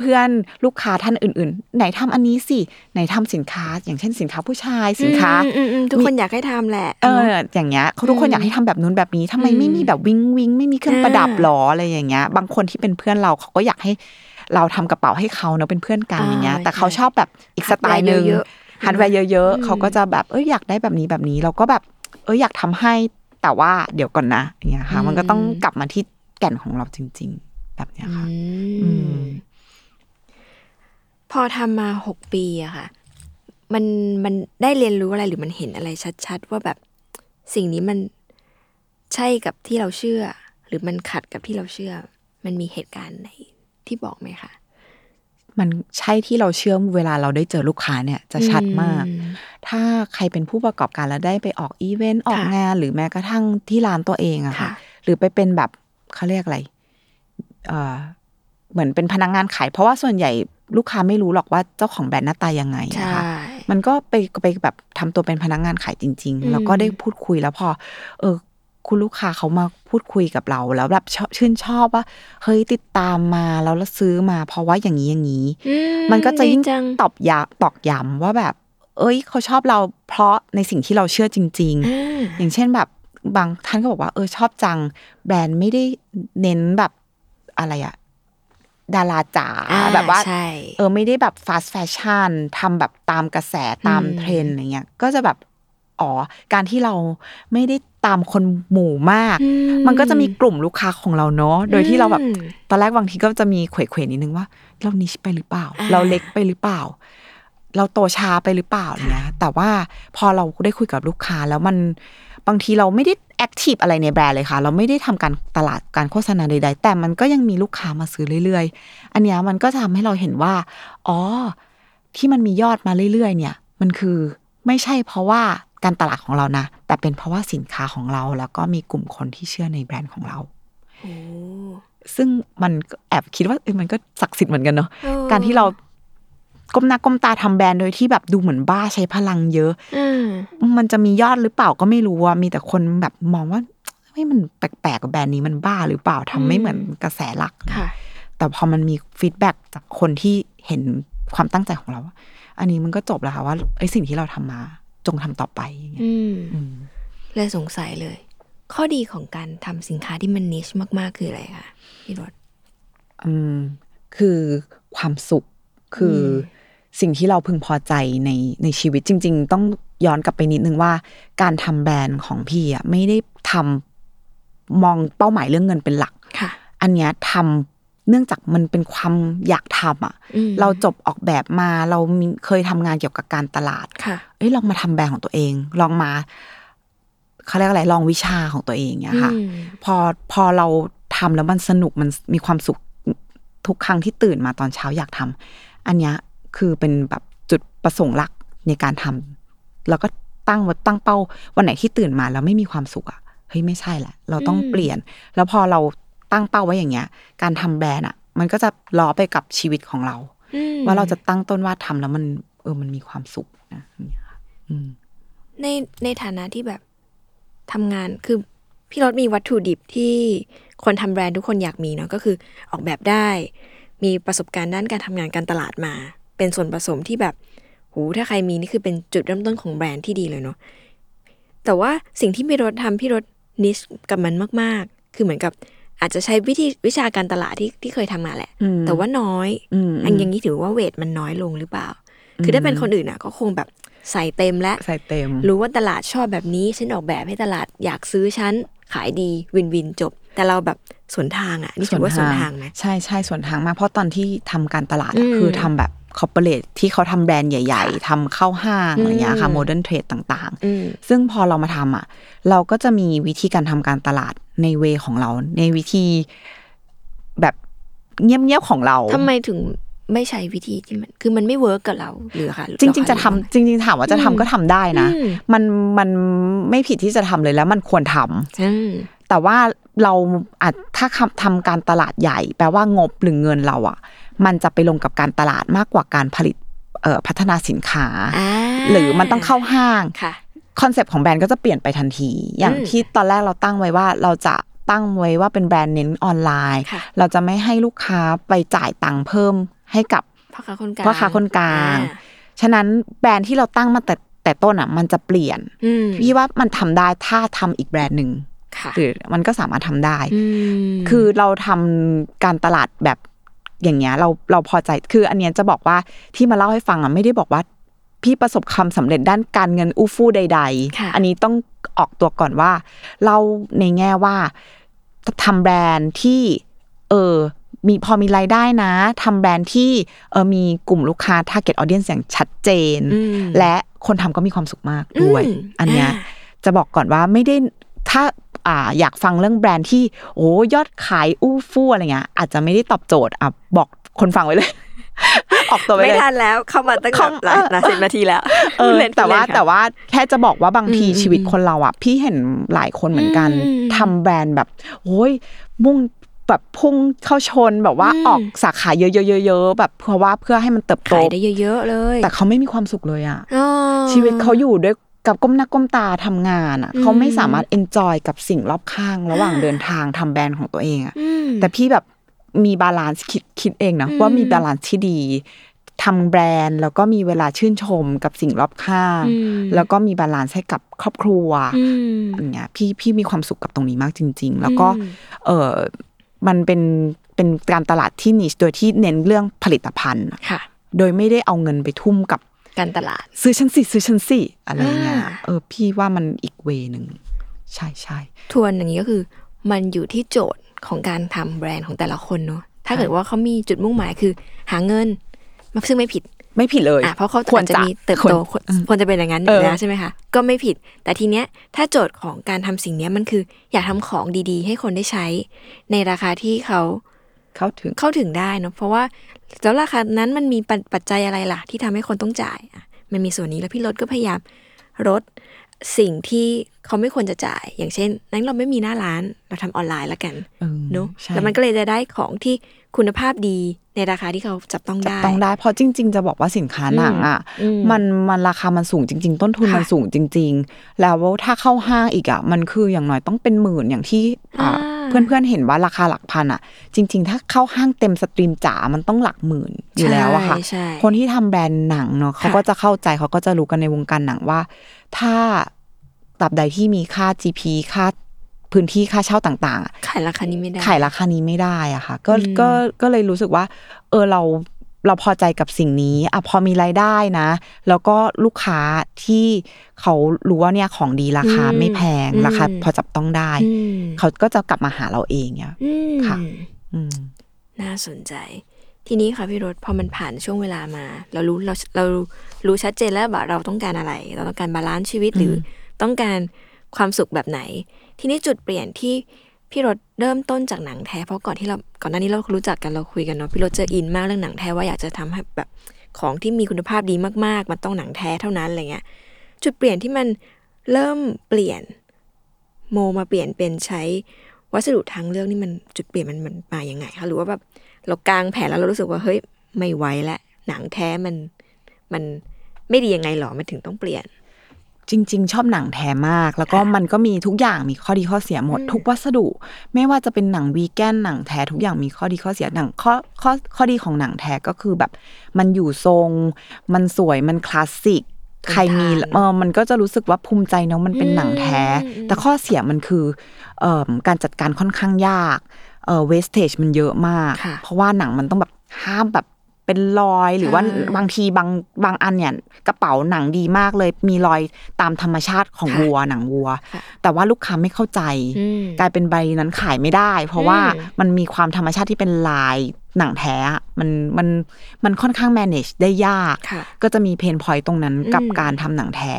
เพื่อนๆ ลูกค้าท่านอื่น ๆ ไหนทำอันนี้สิ ไหนทำสินค้า อย่างเช่นสินค้าผู้ชายสินค้าอืมอืมอืมทุกคนอยากให้ทำแหละ เออ อย่างเงี้ยเขาทุกคนอยากให้ทำแบบนู้นแบบนี้ทำไมไม่มีแบบวิ้งวิ้งไม่มีเครื่องประดับหรืออะไรอย่างเงี้ย บางคนที่เป็นเพื่อนเราเขาก็อยากให้เราทำกระเป๋าให้เขาเนาะเป็นเพื่อนกันอย่างเงี้ย แต่เขาชอบแบบอีกสไตล์หนึ่งเยอะๆ ฮาร์ดแวร์เยอะอืมๆเขาก็จะแบบเอ้ยอยากได้แบบนี้แบบนี้ เราก็แบบ เอ้ยอยากทำให้แต่ว่าเดี๋ยวก่อนนะอย่างเงี้ยค่ะ มันก็ต้องกลับมาที่แก่นของเราจริง ๆ แบบเนี้ยค่ะอือืมมพอทำมาหกปีอะค่ะ มันมันได้เรียนรู้อะไรหรือมันเห็นอะไรชัด ๆ ว่าแบบสิ่งนี้มันใช่กับที่เราเชื่อ หรือมันขัดกับที่เราเชื่อ มันมีเหตุการณ์ไหนที่บอกไหมคะ มันใช่ที่เราเชื่อเวลาเราได้เจอลูกค้าเนี่ยจะชัดมากอืมถ้าใครเป็นผู้ประกอบการแล้วได้ไปออกอีเวนต์ออกค่ะงาน หรือแม้กระทั่งที่ร้านตัวเองอะค่ะค่ะหรือไปเป็นแบบเขาเรียกอะไรเออเหมือนเป็นพนักงานขาย เพราะว่าส่วนใหญ่ลูกค้าไม่รู้หรอกว่าเจ้าของแบรนด์หน้าตายังไงใช่นะคะมันก็ไปไปแบบทำตัวเป็นพนักงานขายจริงอืมๆแล้วก็ได้พูดคุยแล้วพอ เออ คุณลูกค้าเขามาพูดคุยกับเราแล้วแบบชอบชื่นชอบว่าเฮ้ยติดตามมาแล้วแล้วซื้อมา เพราะว่าอย่างนี้อย่างนี้อืมันก็จะยิ่งดีจังตอบยาตอกย้ำว่าแบบ เอ้ย เขาชอบเราเพราะในสิ่งที่เราเชื่อจริงอ่าๆอย่างเช่นแบบบางท่านก็บอกว่าเออชอบจัง แบรนด์ไม่ได้เน้นแบบอะไรอะดาราจ๋าอ่าแบบว่าใช่เออไม่ได้แบบฟาส t ์แฟชั่นทำแบบตามกระแสตามอืมเทรนด์อะไรเงี้ยก็จะแบบ อ๋อ การที่เราไม่ได้ตามคนหมู่มากอืมันก็จะมีกลุ่มลูกค้าของเราเนาะ โดยที่เราแบบอืมตอนแรกบางทีก็จะมีเขวๆนิดนึงว่า เรานิชไปหรือเปล่าอ่า เราเล็กไปหรือเปล่า เราโตช้าไปหรือเปล่าเนี่ยแต่ว่าพอเราได้คุยกับลูกค้าแล้วมันบางทีเราไม่ได้แอคทีฟอะไรในแบรนด์เลยค่ะ เราไม่ได้ทำการตลาดการโฆษณาใดๆ แต่มันก็ยังมีลูกค้ามาซื้อเรื่อยๆ อันเนี้ยมันก็ทำให้เราเห็นว่า อ๋อ ที่มันมียอดมาเรื่อยๆ เนี่ย มันคือไม่ใช่เพราะว่า การตลาดของเรานะ แต่เป็นเพราะว่าสินค้าของเราแล้วก็มีกลุ่มคนที่เชื่อในแบรนด์ของเราโอ้ซึ่งมันก็แอบคิดว่าเออมันก็ศักดิ์สิทธิ์เหมือนกันเนาะเออการที่เราก้มหน้าก้มตาทำแบรนด์โดยที่แบบดูเหมือนบ้าใช้พลังเยอะอืมมันจะมียอดหรือเปล่าก็ไม่รู้ว่ามีแต่คนแบบมองว่าไม่มันแปลกๆกับแบรนด์นี้มันบ้าหรือเปล่าทำไม่เหมือนกระแสหลักค่ะแต่พอมันมี feedback จากคนที่เห็นความตั้งใจของเราอันนี้มันก็จบแล้วค่ะว่าไอ้สิ่งที่เราทำมา จงทำต่อไปอย่างเงี้ยอืมอืมเลยสงสัยเลย ข้อดีของการทำสินค้าที่มัน niche มากๆ คืออะไรคะพี่รถอืมคือความสุขคืออสิ่งที่เราพึงพอใจในในชีวิตจริง ๆ ต้องย้อนกลับไปนิดนึงว่า การทำแบรนด์ของพี่อะไม่ได้ทำมองเป้าหมายเรื่องเงินเป็นหลักค่ะ อันเนี้ยทำ เนื่องจากมันเป็นความอยากทำอะอืมเราจบออกแบบมาเรามีเคยทำงานเกี่ยวกับการตลาดค่ะเอ้ยลองมาทำแบรนด์ของตัวเอง ลองมาเขาเรียกอะไรลองวิชาของตัวเองเนี่ยค่ะอืมพอพอเราทำแล้วมันสนุกมันมีความสุขทุกครั้งที่ตื่นมาตอนเช้าอยากทำอันเนี้ยคือเป็นแบบจุดประสงค์หลักในการทำแล้วก็ตั้งวัตั้งเป้าวันไหนที่ตื่นมาแล้วไม่มีความสุขอะเฮ้ยไม่ใช่แหละ เราต้องอืมเปลี่ยน แล้วพอเรา ตั้งเป้าไว้อย่างเงี้ย การทำแบรนด์อะ มันก็จะล้อไปกับชีวิตของเราอืมว่าเราจะตั้งต้นว่าทำแล้วมัน เออมันมีความสุขนะอย่างเงี้ยค่ะอืมในในฐานะที่แบบทำงานคือพี่รถมีวัตถุดิบที่คนทำแบรนด์ทุกคนอยากมีเนาะก็คือออกแบบได้ มีประสบการณ์ด้านการทำงานการตลาดมา เป็นส่วนผสมที่แบบหูถ้าใครมีนี่คือเป็นจุดเริ่มต้นของแบรนด์ที่ดีเลยเนาะแต่ว่าสิ่งที่พี่รถทำพี่รถนิชกับมันมาก ๆ คือเหมือนกับ อาจจะใช้วิธีวิชาการตลาดที่ที่เคยทำมาแหละอืมแต่ว่าน้อยอืมอันอย่างนี้ถือว่า weight มันน้อยลงหรือเปล่า คือถ้าเป็นคนอื่นอะ ก็คงแบบใส่เต็มและใส่เต็ม รู้ว่าตลาดชอบแบบนี้ฉันออกแบบให้ตลาดอยากซื้อฉันขายดี win win จบ แต่เราแบบสวนทางอะนี่ถือว่าสวนทางไหมใช่ใช่สวนทางมากเพราะตอนที่ทำการตลาดอะอืมคือทำแบบ corporate ที่เขาทำแบรนด์ใหญ่ ๆทำเข้าห้างอะไรเงี้ยค่ะอืม modern trade ต่างอืมๆซึ่งพอเรามาทำอะ เราก็จะมีวิธีการทำการตลาดใน way ของเรา ในวิธีแบบเงียบๆของเราทำไมถึงไม่ใช้วิธีที่มันคือมันไม่ work กับเราหรือคะจริง ๆ จะทำจริง ๆ ถามว่าจะทำก็ทำได้นะอืมมันมันไม่ผิดที่จะทำเลยแล้วมันควรทำอืมแต่ว่าเราอาจถ้าทำทำการตลาดใหญ่ แปลว่างบหรือเงินเราอะ มันจะไปลงกับการตลาดมากกว่าการผลิตเอ่อพัฒนาสินค้าอ่าหรือมันต้องเข้าห้างค่ะคอนเซปต์ของแบรนด์ก็จะเปลี่ยนไปทันที อย่างอืมที่ตอนแรกเราตั้งไว้ว่าเราจะตั้งไว้ว่าเป็นแบรนด์เน้นออนไลน์ค่ะเราจะไม่ให้ลูกค้าไปจ่ายตังค์เพิ่มให้กับพ่อค้าคนกลางพ่อค้าคนกลางอ่ฉะนั้นแบรนด์ที่เราตั้งมาแต่แต่ต้นอะ มันจะเปลี่ยนอืมพี่ว่ามันทำได้ถ้าทำอีกแบรนด์หนึ่งค่ะหรือมันก็สามารถทำได้มคือเราทำการตลาดแบบ อย่างเงี้ยเราเราพอใจคือ อันเนี้ยจะบอกว่าที่มาเล่าให้ฟังอะไม่ได้บอกว่าพี่ประสบความสำเร็จด้านการเงินอู้ฟู่ใดค่ะๆอันนี้ต้องออกตัวก่อนว่าเราในแง่ว่าทำแบรนด์ที่เออมีพอมีรายได้นะทำแบรนด์ที่เออมีกลุ่มลูกค้า target audience อย่างชัดเจนอืมและคนทำก็มีความสุขมากด้วยอืมอันเนี้ยอ่าจะบอกก่อนว่าไม่ได้ถ้า อ่าอยากฟังเรื่องแบรนด์ที่โอ้ยอดขายอู้ฟู่อะไรเงี้ยอาจจะไม่ได้ตอบโจทย์อะบอกคนฟังไว้เลยออกตัวไว้ไม่เลยทันแล้วเข้ามาตั้งเข้าแบบหลายนาสิบนาทีแล้วเออพูดเล่นแต่ว่าพูดเล่นค่ะแต่ว่าแค่จะบอกว่าบางทีอืมชีวิตคนเราอะ พี่เห็นหลายคนเหมือนกันอืมทำแบรนด์แบบโอ้ยมุ่งแบบพุ่งเข้าชนแบบว่าอืมออกสาขาเยอะๆๆๆแบบเพื่อว่าเพื่อให้มันเติบโตขายได้เยอะๆเลย แต่เขาไม่มีความสุขเลยอะอ๋อชีวิตเขาอยู่ด้วย กับก้มหน้าก้มตาทำงานอะอืมเขาไม่สามารถ enjoy กับสิ่งรอบข้าง ระหว่างเดินทางทำแบรนด์ของตัวเองอะอืมแต่พี่แบบมี balance คิดคิดเองนะอืมว่ามี balance ที่ดีทำแบรนด์ แล้วก็มีเวลาชื่นชมกับสิ่งรอบข้างอืมแล้วก็มี balance ให้กับครอบครัวอืมอย่างเงี้ยพี่พี่มีความสุขกับตรงนี้มากจริง ๆ แล้วก็อืมเออมันเป็นเป็นการตลาดที่ niche โดยที่เน้นเรื่องผลิตภัณฑ์อะค่ะโดยไม่ได้เอาเงินไปทุ่มกับ การตลาด ซื้อชั้นสี่ซื้อชั้นสี่อะไรเงี้ยอ่าเออ พี่ว่ามันอีก way หนึ่งใช่ใช่ทวนอย่างนี้ก็คือ มันอยู่ที่โจทย์ของการทำแบรนด์ของแต่ละคนเนาะถ้าเกิดว่าเขามีจุดมุ่งหมายคือ หาเงินมาซึ่งไม่ผิดไม่ผิดเลยอะเพราะเขาควรอาจจะจะมีเติบควรโตควรควรจะเป็นอย่างนั้นอเอยู่อแล้วใช่ไหมคะก็ไม่ผิด แต่ทีเนี้ยถ้าโจทย์ของการทำสิ่งเนี้ยมันคือ อยากทำของดีๆ ให้คนได้ใช้ ในราคาที่เขา เข้าถึงเข้าถึงได้เนอะเพราะว่าแล้วราคานั้นมันมีปัจปัจจัยอะไรล่ะ ที่ทำให้คนต้องจ่ายอะมันมีส่วนนี้แล้วพี่รถก็พยายามลดสิ่งที่เขาไม่ควรจะจ่าย อย่างเช่น นั้นเราไม่มีหน้าร้านเราทำออนไลน์แล้วกันเออเนอะใช่แล้วมันก็เลยจะได้ของที่ คุณภาพดีในราคาที่เขาจับต้องจับได้ ต้องได้เพราะจริง ๆ จะบอกว่าสินค้าหนังอะอืมมันมันราคามันสูงจริง ๆ ต้นทุนค่ะมันสูงจริง ๆ แล้วถ้าเข้าห้างอีกอะมันคืออย่างน้อยต้องเป็นหมื่นอย่างที่อ่าอ่าเพื่อนๆเห็นว่าราคาหลักพันอะ จริง ๆ ถ้าเข้าห้างเต็มสตรีมจ๋ามันต้องหลักหมื่นอยู่แล้วอะค่ะใช่ใช่คนที่ทำแบรนด์หนังเนาะเขาค่ะก็จะเข้าใจเขาก็จะรู้กันในวงการหนังว่า ถ้าตราบใดที่มีค่า GP ค่า พื้นที่ค่าเช่าต่างๆอะขายราคานี้ไม่ได้ ขายราคานี้ไม่ได้อะค่ะ ก็อืมก็ก็เลยรู้สึกว่า เออเราเราพอใจกับสิ่งนี้อะพอมีรายได้นะ แล้วก็ลูกค้าที่เขารู้ว่าเนี่ยของดีราคาไม่แพงราคาพอจับต้องได้อืมเขาก็จะกลับมาหาเราเองเนี่ยอืมค่ะอืมน่าสนใจ ทีนี้ค่ะพี่รถพอมันผ่านช่วงเวลามา เรารู้เราเรารู้ชัดเจนแล้วว่าเราต้องการอะไร เราต้องการ balance ชีวิตหรือต้องการ ความสุขแบบไหน ทีนี้จุดเปลี่ยนที่พี่รถเริ่มต้นจากหนังแท้เพราะก่อนที่เราก่อนหน้านี้เรารู้จักกันเราคุยกันเนาะพี่รถเจออินมากเรื่องหนังแท้ว่าอยากจะทำให้แบบของที่มีคุณภาพดีมากๆ มันต้องหนังแท้เท่านั้นอะไรเงี้ยจุดเปลี่ยนที่มันเริ่มเปลี่ยนโมมาเปลี่ยนเป็นใช้วัสดุทางเลือกนี่มันจุดเปลี่ยนมันมันมาอย่างไงคะหรือว่าแบบเรากางแผนแล้วเรารู้สึกว่าเฮ้ยไม่ไหวแล้วหนังแท้มันมันไม่ดียังไงหรอมันถึงต้องเปลี่ยน จริง ๆ ชอบหนังแท้มาก แล้วก็ค่ะมันก็มีทุกอย่างมีข้อดีข้อเสียหมดอืมทุกวัสดุ ไม่ว่าจะเป็นหนังวีแกนหนังแท้ทุกอย่างมีข้อดีข้อเสียหนังข้อข้อข้อดีของหนังแท้ก็คือแบบ มันอยู่ทรง มันสวยมันคลาสสิกใครมีเออมันก็จะรู้สึกว่าภูมิใจเนาะมันเป็นหนังแท้ แต่ข้อเสียมันคือเอ่อการจัดการค่อนข้างยากเอ่อเวสเทจมันเยอะมากค่ะเพราะว่าหนังมันต้องแบบห้ามแบบ เป็นรอยหรือว่าใช่บางทีบางบางอันเนี่ยกระเป๋าหนังดีมากเลย มีรอยตามธรรมชาติของค่ะวัวหนังวัวค่ะแต่ว่าลูกค้าไม่เข้าใจอืมกลายเป็นใบนั้นขายไม่ได้ เพราะว่าอืมมันมีความธรรมชาติที่เป็นลายหนังแท้อะมันมันมันค่อนข้าง manage ได้ยากค่ะก็จะมีเพนพอยต์ตรงนั้นกับอืมการทำหนังแท้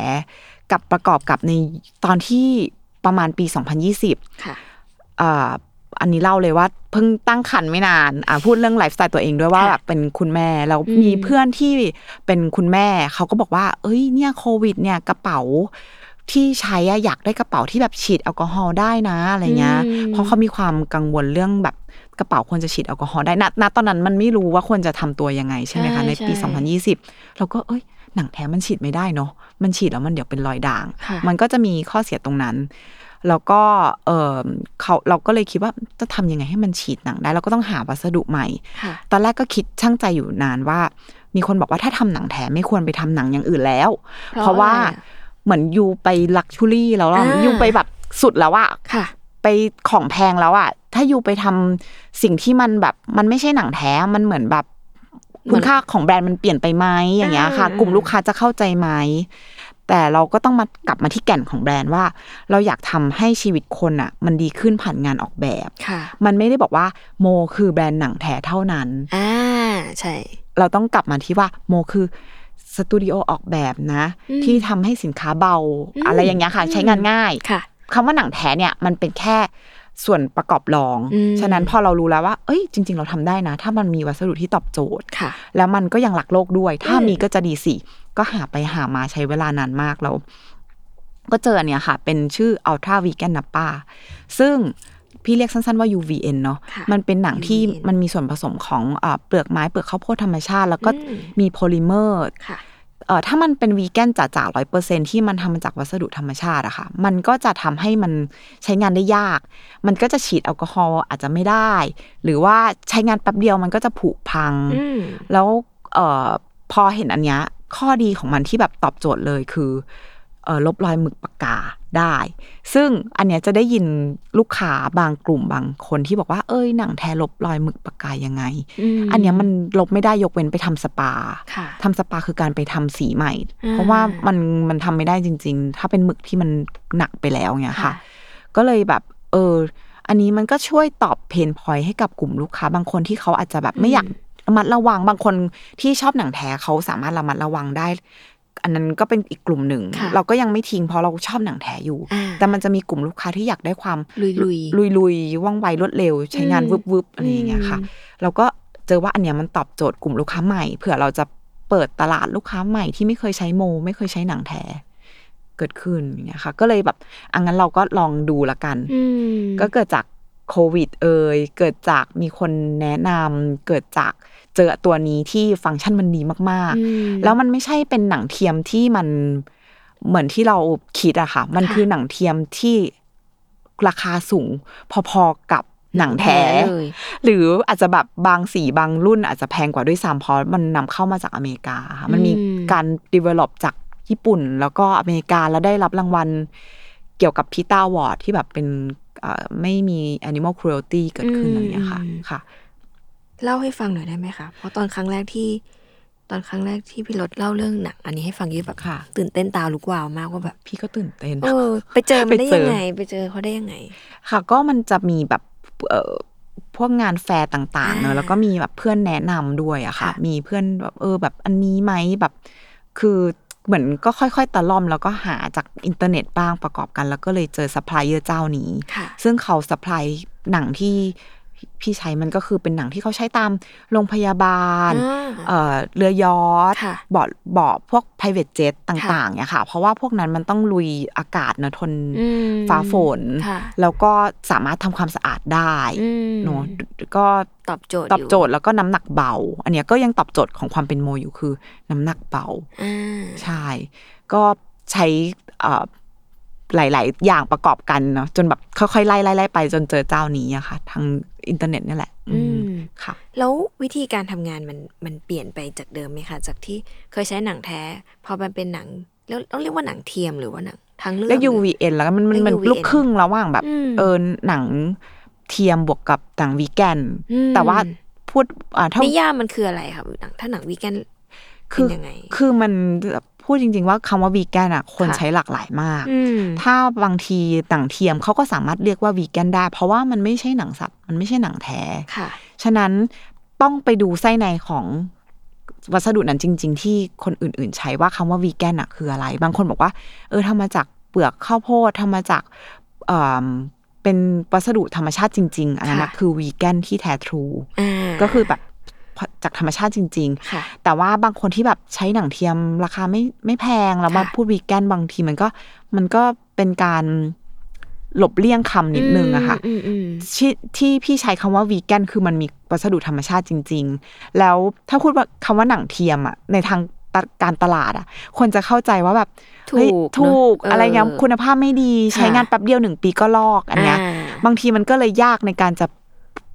กับประกอบกับในตอนที่ประมาณปี 2020ค่ะ อ่าอันนี้เล่าเลยว่าเพิ่งตั้งครรภ์ไม่นานอ่าพูดเรื่องไลฟ์สไตล์ตัวเองด้วยว่าค่ะแบบเป็นคุณแม่แล้วอืมมีเพื่อนที่เป็นคุณแม่เขาก็บอกว่า เอ้ยเนี่ยโควิด เนี่ยกระเป๋าที่ใช้อะอยากได้กระเป๋าที่แบบฉีดแอลกอฮอล์ได้นะอะไรเงี้ยอืมเพราะเขามีความกังวลเรื่องแบบกระเป๋าควรจะฉีดแอลกอฮอล์ได้ณณตอนนั้นมันไม่รู้ว่าควรจะทำตัวยังไงใช่ไหมคะใช่ในปีใช่2020 เราก็เอ้ยหนังแท้มันฉีดไม่ได้เนาะมันฉีดแล้วมันเดี๋ยวเป็นรอยด่างค่ะมันก็จะมีข้อเสียตรงนั้น แล้วก็เออเขาเราก็เลยคิดว่าจะทำยังไงให้มันฉีดหนังได้ เราก็ต้องหาวัสดุใหม่ค่ะตอนแรกก็คิดช่างใจอยู่นานว่า มีคนบอกว่าถ้าทำหนังแท้ไม่ควรไปทำหนังอย่างอื่นแล้ว เพราะเพราะว่าอะไรอะเหมือนยูไปลักชูรี่แล้วอะอ่ายูไปแบบสุดแล้วอะค่ะ ไปของแพงแล้วอะถ้ายูไปทำสิ่งที่มันแบบมันไม่ใช่หนังแท้ มันเหมือนแบบเหมืคุอนณค่าของแบรนด์มันเปลี่ยนไปไหมอย่างเงี้ยค่ะอ่ากลุ่มลูกค้าจะเข้าใจไหม แต่เราก็ต้องมากลับมาที่แก่นของแบรนด์ว่า เราอยากทำให้ชีวิตคนอะมันดีขึ้นผ่านงานออกแบบค่ะมันไม่ได้บอกว่าโมคือแบรนด์หนังแท้เท่านั้นอ่าใช่ เราต้องกลับมาที่ว่าโมคือสตูดิโอออกแบบนะอืมที่ทำให้สินค้าเบาอืมอะไรอย่างเงี้ยค่ะอืมใช้งานง่ายค่ะคำว่าหนังแท้เนี่ยมันเป็นแค่ส่วนประกอบรองอืมฉะนั้นพอเรารู้แล้วว่า เอ้ย จริง ๆ เราทำได้นะ ถ้ามันมีวัสดุที่ตอบโจทย์ค่ะแล้วมันก็ยังรักษ์โลกด้วย ถ้าอืมมีก็จะดีสิ ก็หาไปหามาใช้เวลานานมากแล้วก็เจออันเนี้ยค่ะ เป็นชื่อ Ultra Vegan Nappa ซึ่งพี่เรียกสั้นๆว่า UVN เนาะค่ะมันเป็นหนังที่ UVN มันมีส่วนผสมของอ่าเปลือกไม้เปลือกข้าวโพดธรรมชาติ แล้วก็อืมมีโพลิเมอร์ค่ะเอ่อถ้ามันเป็นวีแกนจ๋าๆร้อยเปอร์เซ็นต์ที่มันทำมาจากวัสดุธรรมชาติอะค่ะ มันก็จะทำให้มันใช้งานได้ยาก มันก็จะฉีดแอลกอฮอล์อาจจะไม่ได้ หรือว่าใช้งานแป๊บเดียวมันก็จะผุพังอืมแล้วเอ่อพอเห็นอันเนี้ย ข้อดีของมันที่แบบตอบโจทย์เลยคือเอ่อลบรอยหมึกปากกาได้ ซึ่งอันเนี้ยจะได้ยินลูกค้าบางกลุ่มบางคนที่บอกว่าเอ้ยหนังแท้ลบรอยหมึกปากกายังไงมอันเนี้ยมันลบไม่ได้ยกเว้นไปทำสปาค่ะทำสปาคือการไปทำสีใหม่อ่าเพราะว่ามันมันทำไม่ได้จริง ๆ ถ้าเป็นหมึกที่มันหนักไปแล้วเงี้ยค่ะ ก็เลยแบบเอออันนี้มันก็ช่วยตอบเพนพอยให้กับกลุ่มลูกค้าบางคนที่เขาอาจจะแบบไม่อยาก ระมัดระวังบางคนที่ชอบหนังแท้เขาสามารถระมัดระวังได้ อันนั้นก็เป็นอีกกลุ่มหนึ่งค่ะเราก็ยังไม่ทิ้งเพราะเราชอบหนังแท้อยู่อ่าแต่มันจะมีกลุ่มลูกค้าที่อยากได้ความลุยๆลุยลุยว่องไวรวดเร็ว ใช้งานอืมวึบวึบอะไรอย่างเงี้ยค่ะอืมเราก็เจอว่าอันเนี้ยมันตอบโจทย์กลุ่มลูกค้าใหม่เผื่อเราจะเปิดตลาดลูกค้าใหม่ที่ไม่เคยใช้โม ไม่เคยใช้หนังแท้เกิดขึ้นอย่างเงี้ยค่ะ ก็เลยแบบอังั้นเราก็ลองดูละกันอืมก็เกิดจากโควิด เอ่ยเกิดจากมีคนแนะนำเกิดจาก เจอตัวนี้ที่ฟังก์ชันมันดีมากอืมๆแล้วมันไม่ใช่เป็นหนังเทียมที่มันเหมือนที่เราคิดอะค่ะ มันค่ะคือหนังเทียมที่ราคาสูง พอๆกับหนังแท้เลยหรืออาจจะแบบบางสีบางรุ่นอาจจะแพงกว่าด้วยซ้ำเพราะมันนำเข้ามาจากอเมริกาค่ะมันมีอืมการ develop จากญี่ปุ่น แล้วก็อเมริกาแล้วได้รับรางวัลเกี่ยวกับ PETA Award ที่แบบเป็นเอ่อไม่มี animal cruelty เกิดขึ้นอะไรอย่างเงี้ยค่ะค่ะ เล่าให้ฟังหน่อยได้ไหมคะ เพราะตอนครั้งแรกที่ ตอนครั้งแรกที่พี่รถเล่าเรื่องหนังอันนี้ให้ฟังยี่แบบค่ะ ตื่นเต้นตาลุกวาวมากว่าแบบพี่ก็ตื่นเต้นเออไปเจอมันได้ไปเจยังไง ไปเจอเขาได้ยังไง ค่ะ ก็มันจะมีแบบเอ่อพวกงานแฟร์ต่างๆเนอ่าอะแล้วก็มีแบบเพื่อนแนะนำด้วยอะค่ะค่ะ มีเพื่อนแบบเออแบบอันนี้ไหมแบบ คือเหมือนก็ค่อยๆ ตะล่อมแล้วก็หาจากอินเทอร์เน็ตบ้างประกอบกัน แล้วก็เลยเจอซัพพลายเออร์เจ้านี้ค่ะซึ่งเขา supply หนังที่ พี่ใช้มันก็คือเป็นหนังที่เขาใช้ตามโรงพยาบาลอ่าเอ่อเรือยอชต์ค่ะเบาะเบาะพวก private jet ต่างๆเนี่ยค่ะ เพราะว่าพวกนั้นมันต้องลุยอากาศนะทนอืมฟ้าฝนค่ะแล้วก็สามารถทำความสะอาดได้อืมเนาะก็ตอบโจทย์ตอบโจทยู่ย์แล้วก็น้ำหนักเบา อันเนี้ยก็ยังตอบโจทย์ของความเป็นโมอยู่คือน้ำหนักเบาอ่าใช่ ก็ใช้เอ่อ หลาย ๆ อย่างประกอบกันเนาะจนแบบค่อยๆไล่ไล่ไล่ไปจนเจอเจ้านี้อะค่ะ ทางอินเทอร์เน็ตนี่แหละ อืมค่ะ แล้ววิธีการทำงานมันมันเปลี่ยนไปจากเดิมไหมคะจากที่เคยใช้หนังแท้ พอมันเป็นหนังแล้วต้องเรียกว่าหนังเทียมหรือว่าหนังทางเลือกแล้ว UVN แล้วก็มันมันเรียกมัน UVN ลูกครึ่งระหว่างแบบอืมเออหนังเทียมบวกกับหนังวีแกนอืมแต่ว่าพูดอ่าถ้านิยามมันคืออะไรคะหนังถ้าหนังวีแกนคืเป็นยังไง คือมัน พูดจริง ๆ ว่าคำว่าวีแกนอะคนค่ะใช้หลากหลายมากอืมถ้าบางทีหนังเทียมเขาก็สามารถเรียกว่าวีแกนได้ เพราะว่ามันไม่ใช่หนังสัตว์ มันไม่ใช่หนังแท้ค่ะ ฉะนั้นต้องไปดูไส้ในของวัสดุนั้นจริง ๆ ที่คนอื่น ๆ ใช้ว่าคำว่าวีแกนอะคืออะไร บางคนบอกว่า เออทำมาจากเปลือกข้าวโพดทำมาจากเอ่อเป็นวัสดุธรรมชาติจริง ๆ อันนั้นนะค่ะคือวีแกนที่แท้ทรูอ่าก็คือแบบ จากธรรมชาติจริงๆค่ะแต่ว่าบางคนที่แบบใช้หนังเทียมราคาไม่ไม่แพงแล้วมาค่ะพูดวีแกนบางทีมันก็มันก็เป็นการหลบเลี่ยงคำนิดนึงอะค่ะอืมอืมที่ที่พี่ใช้คำว่าวีแกนคือมันมีวัสดุธรรมชาติจริง ๆ แล้วถ้าพูดว่าคำว่าหนังเทียมอะในทางแต่การตลาดอะคนจะเข้าใจว่าแบบ PU เฮ้ยก็ถูกเนอะอะไรเงี้ยเออคุณภาพไม่ดีใช้ค่ะงานแป๊บเดียวหนึ่งปีก็ลอกอันเนี้ยอ่าบางทีมันก็เลยยากในการจะ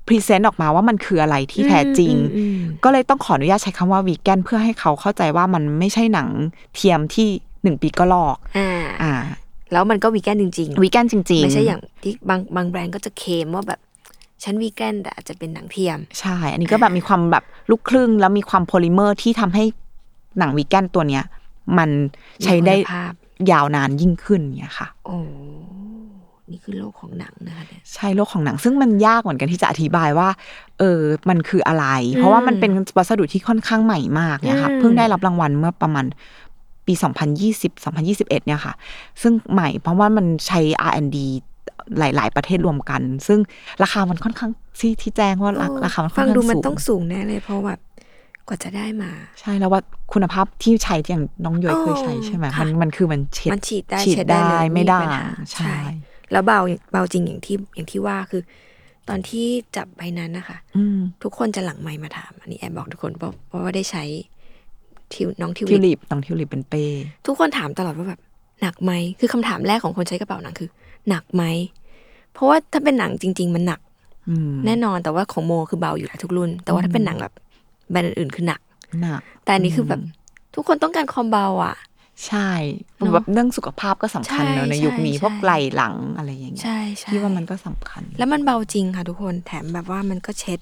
present ออกมาว่ามันคืออะไรที่แท้จริงอืมอืมก็เลยต้องขออนุญาตใช้คำว่าวีแกนเพื่อให้เขาเข้าใจว่ามันไม่ใช่หนังเทียมที่หนึ่งปีก็ลอกอ่าอ่าแล้วมันก็วีแกนจริงๆวีแกนจริง ๆ ไม่ใช่อย่างที่บางบางแบรนด์ก็จะเคลมว่าแบบฉันวีแกนแต่อาจจะเป็นหนังเทียม ใช่ อันนี้ก็แบบมีความแบบลูกครึ่ง แล้วมีความโพลิเมอร์ที่ทำให้หนังวีแกนตัวเนี้ย มันใช้ได้มีคุณภาพยาวนานยิ่งขึ้นเนี่ยค่ะ โอ้ นี่คือโลกของหนังนะคะเนี่ยใช่โลกของหนัง ซึ่งมันยากเหมือนกันที่จะอธิบายว่า เออมันคืออะไร เพราะว่ามันเป็นวัสดุที่ค่อนข้างใหม่มากเนี่ยค่ะอืมเพิ่งได้รับรางวัลเมื่อประมาณปี 2020 2021 เนี่ยค่ะ ซึ่งใหม่เพราะว่ามันใช้ R&D หลาย ๆ ประเทศรวมกัน ซึ่งราคามันค่อนข้างที่ที่แจ้งว่าราราคามันค่อฟันงข้างดูมันสูงต้องสูงแน่เลยเพราะแบบกว่าจะได้มา ใช่แล้วว่าคุณภาพที่ใช้อย่างน้องย้อยเคยใช้ใช่ไหมค่ะมันมันคือมันเช็ดมันฉีดได้ฉีดเช็ดได้เลยไม่ได้ปัญหาใช่ แล้วเบาเบาจริงอย่างที่อย่างที่ว่าคือ ตอนที่จับใบนั้นนะคะอืมทุกคนจะหลังไมค์มาถาม อันนี้แอบบอกทุกคนเพราะเพราะว่าได้ใช้ทิวน้องทิวทิวลิปลิปน้องทิวลิปเป็นเป้ทุกคนถามตลอดว่าแบบหนักไหมคือคำถามแรกของคนใช้กระเป๋าหนังคือ หนักไหมเพราะว่าถ้าเป็นหนังจริง ๆ มันหนักอืมแน่นอนแต่ว่าของโมคือเบาอยู่แล้วทุกรุ่น แต่ว่าถ้าเป็นหนังแบบแบรนด์อื่นๆคือหนักหนักแต่อันนี้คือแบบทุกคนต้องการความเบาอะ ใช่เนอะแบบเรื่องสุขภาพก็สำคัญใช่เนอะในยุคนี้ใช่พวกไหล่หลังอะไรอย่างเงี้ยใช่ใช่ที่ว่ามันก็สำคัญ แล้วมันเบาจริงค่ะทุกคนแถมแบบว่ามันก็เช็ด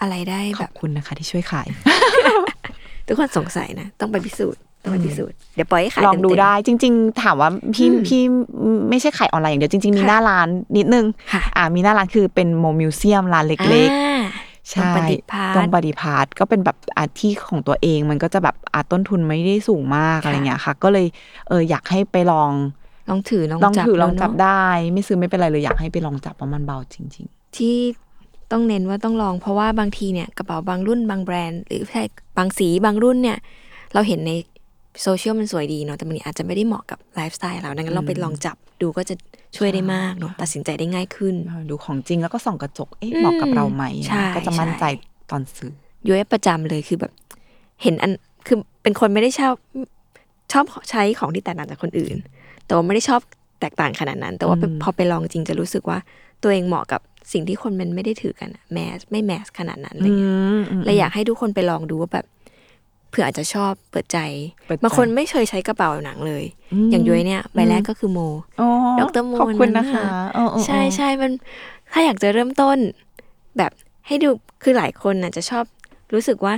อะไรได้ขแบอบบคุณนะคะ ที่ช่วยขาย ทุกคนสงสัยนะ ต้องไปพิสูจน์ต้องไปพิสูจน์เดี๋ยวปล่อยให้ขายลองดูเต็มๆได้ จริง ๆ ถามว่าพี่พี่ไม่ใช่ขายออนไลน์อย่างเดียวจริง ๆ มีค่ะหน้าร้านนิดนึงค่ะอ่ามีหน้าร้านคือเป็นโมมิวเซียมร้านเล็กอ่าๆตรงปฏิภาณตรงปฏิพาทก็เป็นแบบอาที่ของตัวเองมันก็จะแบบอาต้นทุนไม่ได้สูงมากค่ะอะไรเงี้ยค่ะ ก็เลยเอออยากให้ไปลอง ลองถือลองลองจับถือลองจับแล้วเนอะได้ ไม่ซื้อไม่เป็นไรเลยอยากให้ไปลองจับเพราะมันเบาจริงที่ต้องเน้นว่าต้องลองเพราะว่าบางทีเนี่ยกระเป๋าบางรุ่นบางแบรนด์ หรือใช่บางสีบางรุ่นเนี่ย เราเห็นในโซเชียลมันสวยดีเนาะแต่มันอาจจะไม่ได้เหมาะกับไลฟ์สไตล์เราดังนั้นเราไปลองจับดูก็จะ ช่วยได้มากเนาะตัดสินใจได้ง่ายขึ้นๆเออดูของจริงแล้วก็ส่องกระจกเอ๊ะเหมาะกับเราไหมใช่ก็จะมั่นใจใช่ตอนซื้อย้อยประจำเลยคือแบบ เห็นอันคือเป็นคนไม่ได้ชอบชอบใช้ของที่แตกต่างจากคนอื่น แต่ว่าไม่ได้ชอบแตกต่างขนาดนั้น แต่ว่าอืมพอไปลองจริงจะรู้สึกว่า ตัวเองเหมาะกับสิ่งที่คนมันไม่ได้ถือกันแมสไม่แมสขนาดนั้นอะไรเงี้ยมมเลยอยากให้ทุกคนไปลองดูว่าแบบ เผื่ออาจจะชอบเปิดใจเปิดใจบางคนไม่เคยใช้กระเป๋าหนังเลยอืมอย่างย้อยเนี่ยใบแรกก็คือโมโอ้ดรโมขอบคุณนั่นะนคะน่ะเออเออเออใช่ใช่มันถ้าอยากจะเริ่มต้น แบบให้ดูคือหลายคนน่ะจะชอบรู้สึกว่า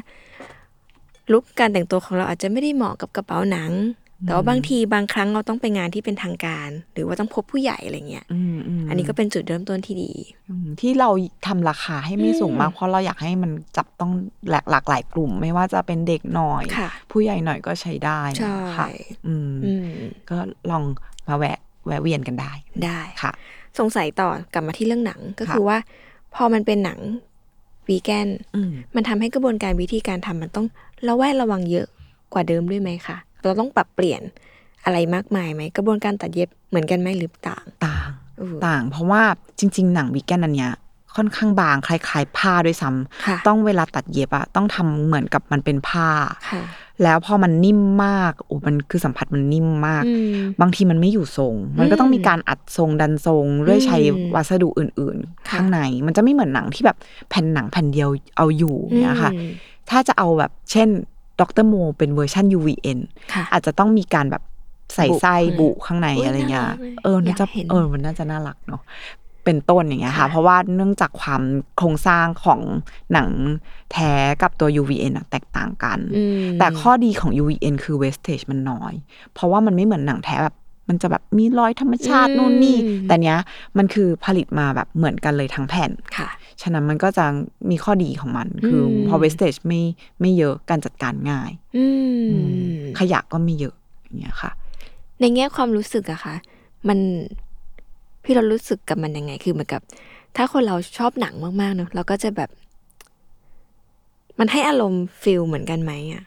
ลุคการแต่งตัวของเราอาจจะไม่ได้เหมาะกับกระเป๋าหนัง แต่ว่าบางทีบางครั้งเราต้องไปงานที่เป็นทางการ หรือว่าต้องพบผู้ใหญ่อะไรเงี้ยอืมอืมอันนี้ก็เป็นจุดเริ่มต้นที่ดีอืมที่เราทำราคาให้ไม่สูงมากอืมเพราะเราอยากให้มันจับต้องหลากหลากหลายกลุ่ม ไม่ว่าจะเป็นเด็กหน่อยค่ะผู้ใหญ่หน่อยก็ใช้ได้ใช่ค่ะอืมอืมก็ลองมาแวะแวะเวียนกันได้ได้ค่ะ สงสัยต่อกลับมาที่เรื่องหนังก็ค่ะคือว่า พอมันเป็นหนังวีแกนอืมมันทำให้กระบวนการวิธีการทำมันต้องระแวดระวังเยอะกว่าเดิมด้วยไหมคะ เราต้องปรับเปลี่ยนอะไรมากมายไหมกระบวนการตัดเย็บเหมือนกันไหมหรือต่างต่างเออต่าง เพราะว่าจริง ๆ หนังวีแกนอันเนี้ยค่อนข้างบางคล้ายๆผ้าด้วยซ้ำค่ะต้องเวลาตัดเย็บอะต้องทำเหมือนกับมันเป็นผ้าค่ะแล้วพอมันนิ่มมากโอ้มันคือสัมผัสมันนิ่มมากอืมบางทีมันไม่อยู่ทรง มันก็ต้องมีการอัดทรงดันทรงด้วยใช้อืมวัสดุอื่นๆค่ะข้างใน มันจะไม่เหมือนหนังที่แบบแผ่นหนังแผ่นเดียวเอาอยู่เนี่ยค่ะอืมถ้าจะเอาแบบเช่น ดรโมเป็นเวอร์ชัน UVN ค่ะอาจจะต้องมีการแบบใส่บุไส้ข้างในบุข้างในอุ๊ยอะไรเงี้ยน่ารักเลยเออน่าจะอยากเห็นเออมันน่าจะน่ารักเนาะเป็นต้นอย่างเงี้ยค่ะค่ะ เพราะว่าเนื่องจากความโครงสร้างของหนังแท้กับตัว UVN อะแตกต่างกันอืมแต่ข้อดีของ UVN คือ wastage มันน้อย เพราะว่ามันไม่เหมือนหนังแท้แบบ มันจะแบบมีรอยธรรมชาติอืมนู่นนี่ แต่เนี้ยมันคือผลิตมาแบบเหมือนกันเลยทั้งแผ่นค่ะ ฉะนั้นมันก็จะมีข้อดีของมัน คืออมพอ wastage ไม่ไม่เยอะการจัดการง่ายอืมอืมขยะก็ไม่เยอะอย่างเงี้ยค่ะ ในแง่ความรู้สึกอะค่ะ มันพี่เรารู้สึกกับมันยังไง คือเหมือนกับ ถ้าคนเราชอบหนังมากๆเนอะเราก็จะแบบ มันให้อารมณ์ feel เหมือนกันไหมอะ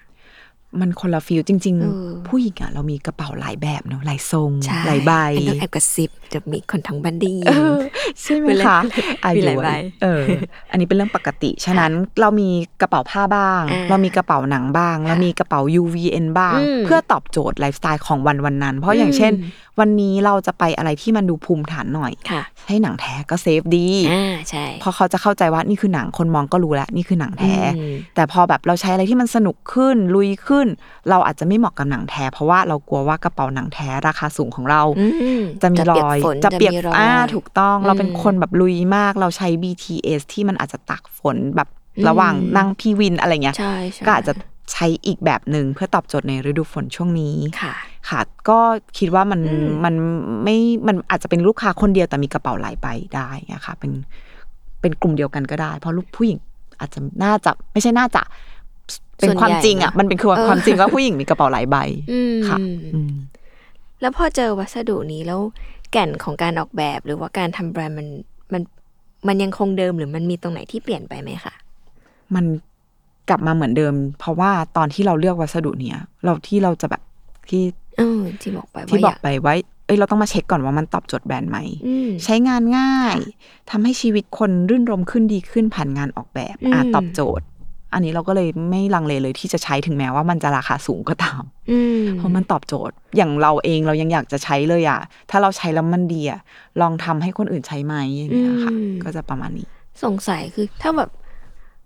มันคนละ feelจริงเออๆผู้หญิงอะเรามีกระเป๋าหลายแบบเนอะหลายทรงใช่หลายใบอันต้องแอบกระซิบจะมีคนทั้งบันดี้เออใช่ไหมเป็นไรคะอามียุหลายใบเออ อันนี้เป็นเรื่องปกติ ฉะนั้นเรามีกระเป๋าผ้าบ้างอ่าเรามีกระเป๋าหนังบ้างค่ะเรามีกระเป๋า UVN บ้างอืมเพื่อตอบโจทย์ไลฟ์สไตล์ของวันวันนั้น เพราะอย่างเช่นอืมวันนี้เราจะไปอะไรที่มันดูภูมิฐานหน่อยค่ะให้หนังแท้ก็ safe ดีอ่าใช่เพราะเขาจะเข้าใจว่านี่คือหนังคนมองก็รู้แล้วนี่คือหนังแท้อืมแต่พอแบบเราใช้อะไรที่มันสนุกขึ้นลุยขึ้นเราอาจจะไม่เหมาะกับหนังแท้ เพราะว่าเรากลัวว่ากระเป๋าหนังแท้ราคาสูงของเราอืมจะมีรอยฝนจะเปียกมีรอยอ่าถูกต้องเราเป็นอืมคนแบบลุยมากเราใช้ BTS ที่มันอาจจะตักฝนแบบอืมระหว่างนั่งพี่วินอะไรเงี้ยใช่ใช่ก็อาจจะใช้อีกแบบหนึ่งเพื่อตอบโจทย์ในฤดูฝนช่วงนี้ค่ะ ค่ะ ก็คิดว่ามันอืมมันไม่มันอาจจะเป็นลูกค้าคนเดียวแต่มีกระเป๋าหลายใบได้อะค่ะเป็นเป็นกลุ่มเดียวกันก็ได้ เพราะลูกผู้หญิงอาจจะน่าจะไม่ใช่น่าจะ เป็นส่วนความใหญ่จริงอะนะมันเป็นคือเออความจริงว่าผู้หญิงมีกระเป๋าหลายใบอืมค่ะอืมแล้วพอเจอวัสดุนี้แล้วแก่นของการออกแบบหรือว่าการทำแบรนด์มันมันมันยังคงเดิมหรือมันมีตรงไหนที่เปลี่ยนไปไหมคะมันกลับมาเหมือนเดิม เพราะว่าตอนที่เราเลือกวัสดุเนี้ยเราที่เราจะแบบที่เออที่บอกไปว่าที่บอกยาไปว่าเอ้ยเราต้องมาเช็คก่อนว่ามันตอบโจทย์แบรนด์ไหมอืมใช้งานง่ายทำให้ชีวิตคนรื่นรมขึ้นดีขึ้นผ่านงานออกแบบอะอืมตอบโจทย์ อันนี้เราก็เลยไม่ลังเลเลยที่จะใช้ถึงแม้ว่ามันจะราคาสูงก็ตามอืมเพราะมันตอบโจทย์ อย่างเราเองเรายังอยากจะใช้เลยอะถ้าเราใช้แล้วมันดีอะลองทำให้คนอื่นใช้ไหมอย่างเงี้ยค่ะ ก็จะประมาณนี้ สงสัยคือถ้าแบบ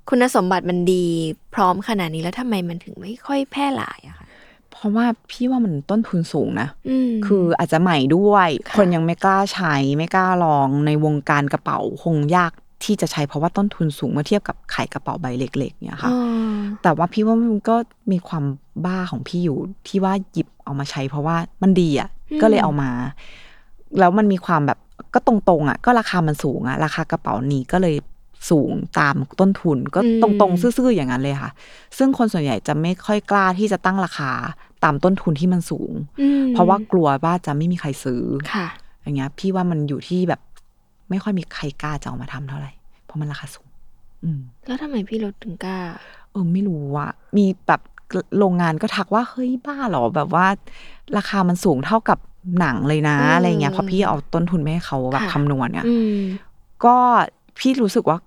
คุณสมบัติมันดีพร้อมขนาดนี้แล้วทำไมมันถึงไม่ค่อยแพร่หลายอะคะเพราะว่าพี่ว่ามันต้นทุนสูงนะอืมคืออาจจะใหม่ด้วยค่ะคนยังไม่กล้าใช้ไม่กล้าลองในวงการกระเป๋าคงยาก ที่จะใช้เพราะว่าต้นทุนสูงเมื่อเทียบกับขายกระเป๋าใบเล็กๆเนี่ยค่ะอ๋อแต่ว่าพี่ว่ามันก็มีความบ้าของพี่อยู่ที่ว่าหยิบเอามาใช้ เพราะว่ามันดีอะก็เลยเอามา แล้วมันมีความแบบก็ตรงๆอะ ก็ราคามันสูงอะ ราคากระเป๋านี้ก็เลยสูงตามต้นทุนก็อืมตรงๆ ซื่อๆอย่างนั้นเลยค่ะ ซึ่งคนส่วนใหญ่จะไม่ค่อยกล้าที่จะตั้งราคาตามต้นทุนที่มันสูงอืมเพราะว่ากลัวว่าจะไม่มีใครซื้อค่ะอย่างเงี้ย พี่ว่ามันอยู่ที่แบบ ไม่ค่อยมีใครกล้าจะเอามาทำเท่าไหร่ เพราะมันราคาสูง อืม แล้วทำไมพี่รถถึงกล้า เออไม่รู้ว่ามีแบบโรงงานก็ทักว่าเฮ้ยบ้าเหรอแบบว่า ราคามันสูงเท่ากับหนังเลยนะอืมอะไรเงี้ยเพราะพี่เอาต้นทุนไม่ให้เขาแบบค่ะคำนวณอะอืมก็พี่รู้สึกว่า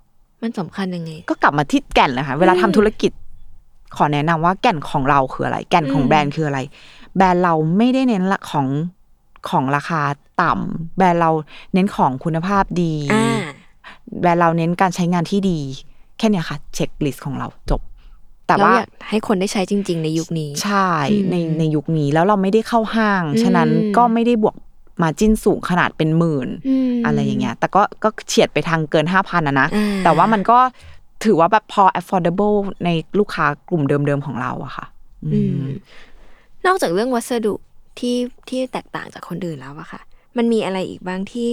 มันสำคัญยังไง ก็กลับมาที่แก่นเลยค่ะเวลาทำธุรกิจ ขอแนะนำว่าแก่นของเราคืออะไร แก่นของอืมแบรนด์คืออะไร แบรนด์เราไม่ได้เน้นละของของราคา ต่ำแบรนด์เราเน้นของคุณภาพดีอ่าแบรนด์เราเน้นการใช้งานที่ดี แค่เนี้ยค่ะ เช็คลิสต์ของเราจบ แต่เราว่าอยากให้คนได้ใช้จริง ๆ ในยุคนี้ ใช่อืมในในยุคนี้แล้วเราไม่ได้เข้าห้างอืมฉะนั้นก็ไม่ได้บวกมาจิ้นสูงขนาดเป็นหมื่นมอะไรอย่างเงี้ย แต่ก็ก็เฉียดไปทางเกินห้าพันนะนะอ่าแต่ว่ามันก็ถือว่าแบบพอ affordable ในลูกค้ากลุ่มเดิมๆของเราอะค่ะอือืมมนอกจากเรื่องวัสดุที่ที่แตกต่างจากคนอื่นแล้วอะค่ะ มันมีอะไรอีกบ้างที่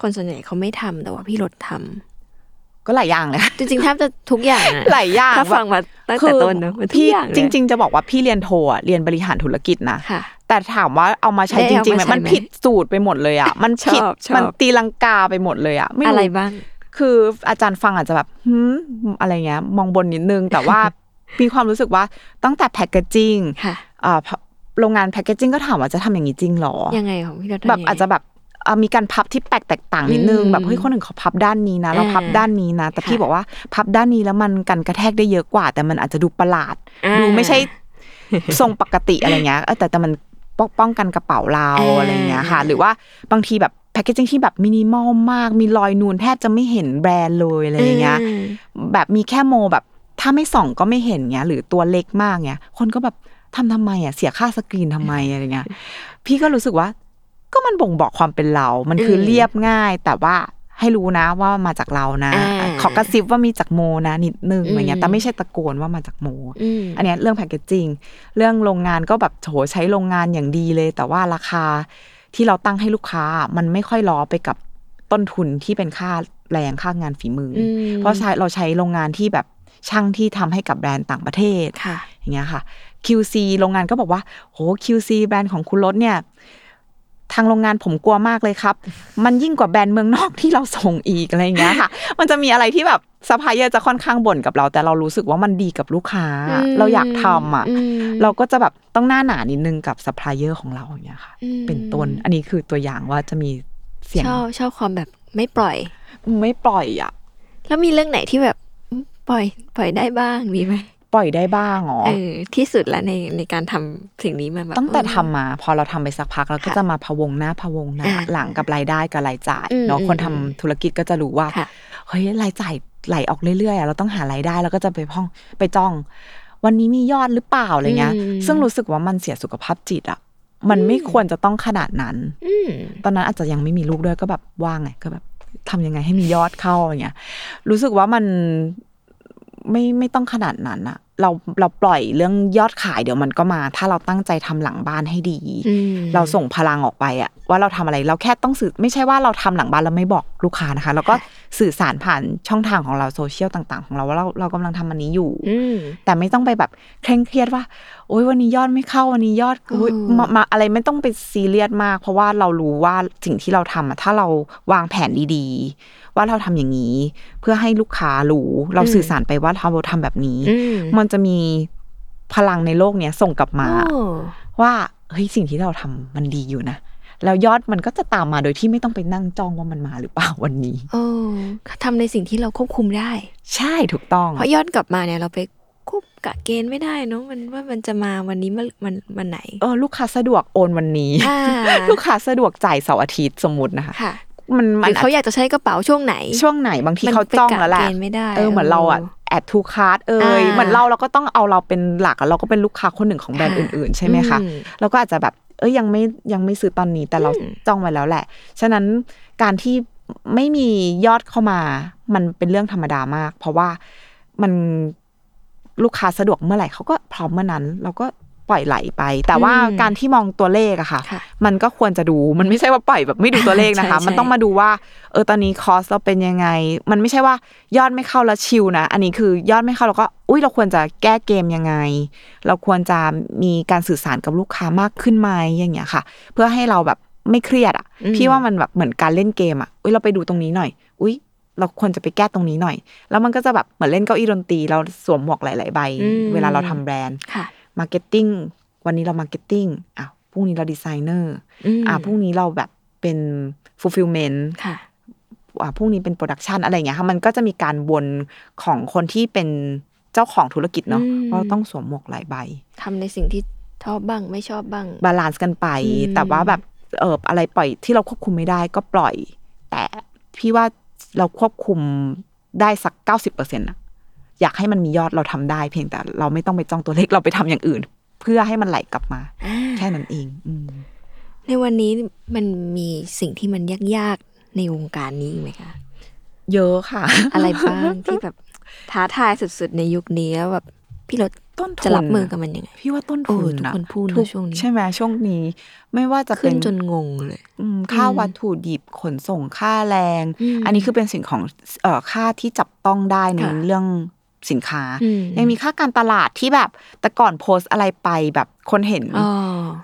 คนส่วนใหญ่เขาไม่ทำแต่ว่าพี่รถทำก็หลายอย่างเลยจริงๆแทบจะทุกอย่างอะหลายอย่างถ้าฟังมาตั้งแต่ต้นเนอะมันทุกพี่อย่างเลยจริง ๆ จะบอกว่าพี่เรียนโทอะเรียนบริหารธุรกิจนะค่ะแต่ถามว่าเอามาใช้ได้จเอาริงๆไหมมาใช้มันไหมผิดสูตรไปหมดเลยอะมันผิดชอบชอบมันตีลังกาไปหมดเลยอะไม่อะไรรู้บ้างคืออาจารย์ฟังอาจจะแบบหืมอะไรเงี้ย มองบนนิดนึง แต่ว่ามีความรู้สึกว่าตั้งแต่แพคเกจจิ้งค่ะอ่า โรงงานแพคเกจจิ้งก็ถามว่าจะทำอย่างนี้จริงเหรอ ยังไงของพี่รถทำแบบยังไงอาจจะแบบอะมีการพับที่แปลกแตกต่างนิดนึงอืมแบบเฮ้ยคนอื่นเขาพับด้านนี้นะ เราอ่าพับด้านนี้นะ แต่พี่ค่ะบอกว่าพับด้านนี้แล้วมันกันกระแทกได้เยอะกว่า แต่มันอาจจะดูประหลาดอ่าดูไม่ใช่ทรงปกติอะไรเงี้ยเออแต่แต่มันป้องป้องกันกระเป๋าเราอ่าอะไรเงี้ยค่ะ หรือว่าบางทีแบบแพคเกจจิ้งที่แบบมินิมอลมาก มีรอยนูนแทบจะไม่เห็นแบรนด์เลยอะไรอย่างเงี้ยอืมแบบมีแค่โมแบบถ้าไม่ส่องก็ไม่เห็นเงี้ยหรือตัวเล็กมากเงี้ยคนก็แบบ ทำทำไมอะเสียค่าสกรีนทำไมอะไรเงี้ยพี่ก็รู้สึกว่า ก็มันบ่งบอกความเป็นเรา มันคืออมเรียบง่าย แต่ว่าให้รู้นะว่ามาจากเรานะอ่าขอกระซิบว่ามีจากโมนะนิดนึงอะไรเงี้อืยมแต่ไม่ใช่ตะโกนว่ามาจากโมอืมอันเนี้ยเรื่องแพคเกจจิ้งเรื่องโรงงานก็แบบโถใช้โรงงานอย่างดีเลย แต่ว่าราคาที่เราตั้งให้ลูกค้ามันไม่ค่อยล้อไปกับต้นทุนที่เป็นค่าแรงค่างานฝีมืออมเพราะใช้เราใช้โรงงานที่แบบช่างที่ทำให้กับแบรนด์ต่างประเทศค่ะอย่างเงี้ยค่ะ QC โรงงานก็บอกว่าโห QC แบรนด์ของคุณรถเนี่ย ทางโรงงานผมกลัวมากเลยครับ มันยิ่งกว่าแบรนด์เมืองนอกที่เราส่งอีกอะไรอย่างเงี้ยค่ะ มันจะมีอะไรที่แบบซัพพลายเออร์จะค่อนข้างบ่นกับเรา แต่เรารู้สึกว่ามันดีกับลูกค้าอืมเราอยากทำอะอืมเราก็จะแบบต้องหน้าหนานิดนึงกับซัพพลายเออร์ของเราอย่างเงี้ยค่ะอืมเป็นต้นอันนี้คือตัวอย่างว่าจะมีเสียงชอบชอบความแบบไม่ปล่อย ไม่ปล่อยอะ แล้วมีเรื่องไหนที่แบบอืมปล่อยปล่อยได้บ้างมีไหม ปล่อยได้บ้างอ๋อเออที่สุดแล้วในในการทำสิ่งนี้มาแบบตั้งแต่เออทำมา พอเราทำไปสักพักเราก็ค่ะจะมาพะวงหน้าพะวงหน้าอ่าหลังกับรายได้กับรายจ่ายอืมเนาะอืมคนทำอืมธุรกิจก็จะรู้ว่าค่ะเฮ้ยรายจ่ายไหลออกเรื่อยๆอะเราต้องหารายได้แล้วก็จะไปพ้องไปจ้อง วันนี้มียอดหรือเปล่าอะไรเงี้ยอืมซึ่งรู้สึกว่ามันเสียสุขภาพจิตอะมันไม่ควรจะต้องขนาดนั้นอืมตอนนั้นอาจจะยังไม่มีลูกด้วยก็แบบว่างไงก็แบบทำยังไงให้มียอดเข้าอย่างเงี้ย รู้สึกว่ามัน ไม่ไม่ต้องขนาดนั้นอะเราเราปล่อยเรื่องยอดขายเดี๋ยวมันก็มา ถ้าเราตั้งใจทำหลังบ้านให้ดีอืมเราส่งพลังออกไปอะว่าเราทำอะไรเราแค่ต้องสื่อไม่ใช่ว่าเราทำหลังบ้านแล้วไม่บอกลูกค้านะคะ แล้วก็สื่อสารผ่านช่องทางของเราโซเชียลต่าง ๆ ของเราว่าเราเรากำลังทำอันนี้อยู่อืมแต่ไม่ต้องไปแบบเคร่งเครียดว่า โอ๊ยวันนี้ยอดไม่เข้าวันนี้ยอดอุ๊ยอืมมามาอะไรไม่ต้องไปซีเรียสมาก เพราะว่าเรารู้ว่าสิ่งที่เราทำอะถ้าเราวางแผนดีๆ ว่าเราทำอย่างนี้ เพื่อให้ลูกค้ารู้เราสื่อสารไปว่าเราทำแบบนี้อืมมันจะมีพลังในโลกเนี้ยส่งกลับมาโอ้ว่าเฮ้ยสิ่งที่เราทำมันดีอยู่นะแล้วยอดมันก็จะตามมาโดยที่ไม่ต้องไปนั่งจ้องว่ามันมาหรือเปล่าวันนี้โอ้ทำในสิ่งที่เราควบคุมได้ ใช่ถูกต้อง เพราะยอดกลับมาเนี่ยเราไป ควบกะเกณฑ์ไม่ได้เนอะมันว่ามันจะมาวันนี้มันมันวันไหนเออลูกค้าสะดวกโอนวันนี้อ่าลูกค้าสะดวกจ่ายเสาร์อาทิตย์สมมตินะคะค่ะมันหมันรือเขาอยากจะใช้กระเป๋าช่วงไหน ช่วงไหนบางทีมันเขาจ้องแล้วแหละไปกะเกณฑ์ไม่ได้เออเหมือนเราอะเออ add to cart เออ่ายเหมือนเราเราก็ต้องเอาเราเป็นหลักอะเราก็เป็นลูกค้าคนหนึ่งของแบรนด์ค่ะอื่นๆ ใช่ไหมคะอืมเราก็อาจจะแบบเอ้ยยังไม่ยังไม่ซื้อตอนนี้แต่เราอืมจ้องไว้แล้วแหละ ฉะนั้นการที่ไม่มียอดเข้ามา มันเป็นเรื่องธรรมดามาก เพราะว่ามัน ลูกค้าสะดวกเมื่อไหร่เขาก็พร้อมเมื่อนั้นเราก็ปล่อยไหลไป แต่ว่าอืมการที่มองตัวเลขอะค่ะค่ะ มันก็ควรจะดูมันไม่ใช่ว่าปล่อยแบบไม่ดูตัวเลขนะคะใช่ใช่มันต้องมาดูว่าเออตอนนี้คอสเราเป็นยังไง มันไม่ใช่ว่ายอดไม่เข้าแล้วชิลนะอันนี้คือยอดไม่เข้าเราก็ อุ้ยเราควรจะแก้เกมยังไง เราควรจะมีการสื่อสารกับลูกค้ามากขึ้นไหมอย่างเงี้ยค่ะ เพื่อให้เราแบบไม่เครียดอะอืมพี่ว่ามันแบบเหมือนการเล่นเกมอะอุ้ยเราไปดูตรงนี้หน่อย อุ้ย เราควรจะไปแก้ตรงนี้หน่อย แล้วมันก็จะแบบเหมือนเล่นเก้าอี้ดนตรี เราสวมหมวกหลาย ๆ ใบ เวลาเราทำแบรนด์ค่ะ marketing วันนี้เรา marketing อ้าวพรุ่งนี้เราดีไซเนอร์มอ่าพรุ่งนี้เราแบบเป็น fulfillment ค่ะอ่าพรุ่งนี้เป็น production อะไรอย่างเงี้ยค่ะมันก็จะมีการวนของคนที่เป็นเจ้าของธุรกิจเนาะอืมว่าต้องสวมหมวกหลายใบทำในสิ่งที่ชอบบ้างไม่ชอบบ้างบา balance กันไปอืมแต่ว่าแบบเอออะไรปล่อยที่เราควบคุมไม่ได้ก็ปล่อย แต่พี่ว่า เราควบคุมได้สักเก้าสิบเปอร์เซ็นต์อะอยากให้มันมียอดเราทำได้เพียงแต่เราไม่ต้องไปจ้องตัวเลขเราไปทำอย่างอื่น เพื่อให้มันไหลกลับมาอ่าแค่นั้นเองอืมในวันนี้มันมีสิ่งที่มันยากๆในวงการนี้อีกไหมคะ เยอะค่ะ อะไรบ้างที่แบบท้าทายสุดๆในยุคนี้แล้วแบบ พี่รถต้นทุนจะรับมือกับมันยังไง พี่ว่าต้นโอ้ทุนทุกนะคนพูดนะทุกช่วงนี้ ใช่ไหมช่วงนี้ ไม่ว่าจะเป็ขึ้นนจนงงเลยอืมค่าอืมวัตถุดิบขนส่งค่าแรงอืมอันนี้คือเป็นสิ่งของเอ่อค่าที่จับต้องได้ในค่ะเรื่องสินค้าอืมยังมีค่าการตลาดที่แบบ แต่ก่อนโพสต์อะไรไปแบบคนเห็นอ๋อ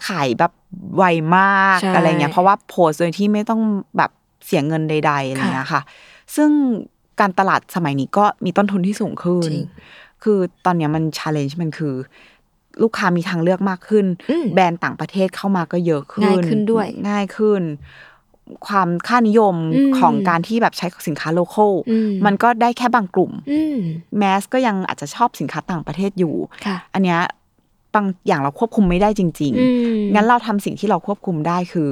ขายแบบไวมากใช่อะไรเงี้ยเพราะว่าโพสต์โดยที่ไม่ต้องแบบเสียเงินใดๆอะไรเงี้ยค่ะ ซึ่งการตลาดสมัยนี้ก็มีต้นทุนที่สูงขึ้นจริง คือตอนเนี้ยมัน challenge มันคือ ลูกค้ามีทางเลือกมากขึ้นอืมแบรนด์ต่างประเทศเข้ามาก็เยอะขึ้นง่ายขึ้นด้วยง่ายขึ้น ความค่านิยมอืมของการที่แบบใช้สินค้า local อืมมันก็ได้แค่บางกลุ่มอืม mass ก็ยังอาจจะชอบสินค้าต่างประเทศอยู่ค่ะอันเนี้ยบางอย่างเราควบคุมไม่ได้จริงอืมๆงั้นเราทำสิ่งที่เราควบคุมได้คือ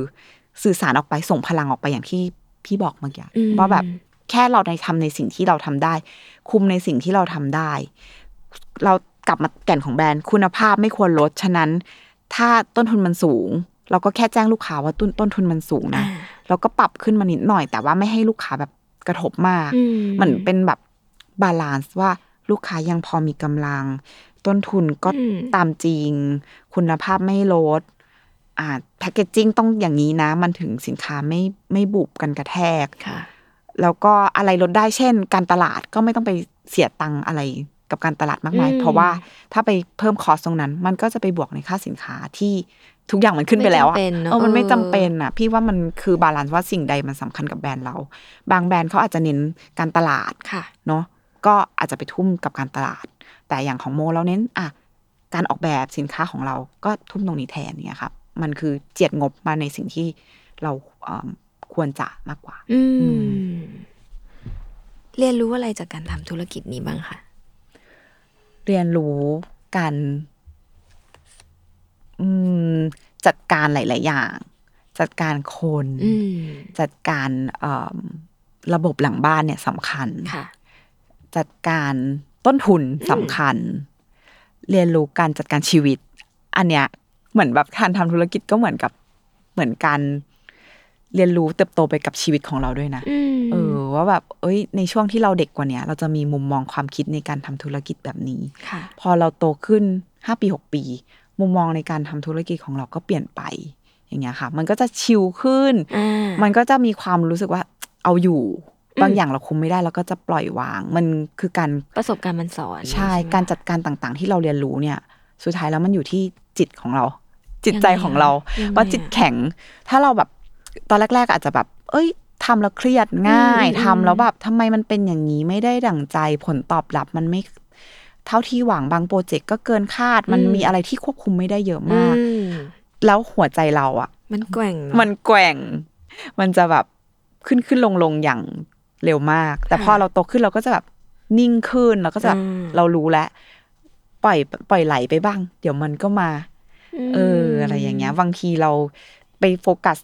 สื่อสารออกไปส่งพลังออกไปอย่างที่พี่บอกเมื่อกี้อืมว่าแบบแค่เราในทำในสิ่งที่เราทำได้ คุมในสิ่งที่เราทำได้ เรากลับมาแก่นของแบรนด์คุณภาพไม่ควรลด ฉะนั้น ถ้าต้นทุนมันสูง เราก็แค่แจ้งลูกค้าว่าต้นต้นทุนมันสูงนะอ่าเราก็ปรับขึ้นมานิดหน่อย แต่ว่าไม่ให้ลูกค้าแบบกระทบมากอืมเหมือนเป็นแบบ balance ว่าลูกค้ายังพอมีกำลัง ต้นทุนก็อืมตามจริง คุณภาพไม่ลดอ่า packaging ต้องอย่างนี้นะ มันถึงสินค้าไม่ไม่บุบกันกระแทกค่ะ แล้วก็อะไรลดได้เช่น การตลาดก็ไม่ต้องไปเสียตังค์อะไรกับการตลาดมากมายอืมเพราะว่าถ้าไปเพิ่ม cost ตรงนั้น มันก็จะไปบวกในค่าสินค้าที่ทุกอย่างมันขึ้นไปแล้วอะไม่จำเป็นเนอะเออมันไม่เออจำเป็นอะพี่ว่ามันคือ balance ว่าสิ่งใดมันสำคัญกับแบรนด์เรา บางแบรนด์เขาอาจจะเน้นการตลาดค่ะเนาะก็อาจจะไปทุ่มกับการตลาด แต่อย่างของโมเราเน้นอะการออกแบบสินค้าของเราก็ทุ่มตรงนี้แทนเนี่ยครับมันคือเจียดงบมาในสิ่งที่เราเอิ่ม ควรจะมากกว่า อือืมเรียนรู้อะไรจากการทำธุรกิจนี้บ้างคะเรียนรู้การอืมจัดการหลาย ๆ อย่าง จัดการคนอืมจัดการเอิ่มระบบหลังบ้านเนี่ยสำคัญค่ะจัดการต้นทุนสำคัญ เรียนรู้การจัดการชีวิต อันเนี้ยเหมือนแบบการทำธุรกิจก็เหมือนกับเหมือนการ เรียนรู้เติบโตไปกับชีวิตของเราด้วยนะอืมเออว่าแบบเอ้ย ในช่วงที่เราเด็กกว่าเนี้ยเราจะมีมุมมองความคิดในการทำธุรกิจแบบนี้ค่ะพอเราโตขึ้นห้าปีหกปี มุมมองในการทำธุรกิจของเราก็เปลี่ยนไป อย่างเงี้ยค่ะ มันก็จะชิลขึ้นอ่ามันก็จะมีความรู้สึกว่าเอาอยู่อืมบางอย่างเราคุมไม่ได้เราก็จะปล่อยวาง มันคือการประสบการณ์มันสอนใช่ไหมการจัดการต่างๆ ที่เราเรียนรู้เนี่ย สุดท้ายแล้วมันอยู่ที่จิตของเราจิตใจยังไงของเรายังไงว่าจิตแข็งถ้าเราแบบ ตอนแรก ๆ อาจจะแบบ เอ้ยทำแล้วเครียดง่ายอืมทำแล้วแบบทำไมมันเป็นอย่างนี้ไม่ได้ดั่งใจผลตอบรับมันไม่เท่าที่หวังบางโปรเจกต์ก็เกินคาด มันมีอะไรที่ควบคุมไม่ได้เยอะมากอืมแล้วหัวใจเราอะมันแกว่งเอะมันแกว่ง มันจะแบบขึ้นขึ้นลงลงอย่างเร็วมาก แต่ค่ะพอเราโตขึ้นเราก็จะแบบนิ่งขึ้นเราก็จะแบบอืมเรารู้แล้วปล่อยปล่อยไหลไปบ้าง เดี๋ยวมันก็มา เออ อะไรอย่างเงี้ย บางทีเราไปโฟกัส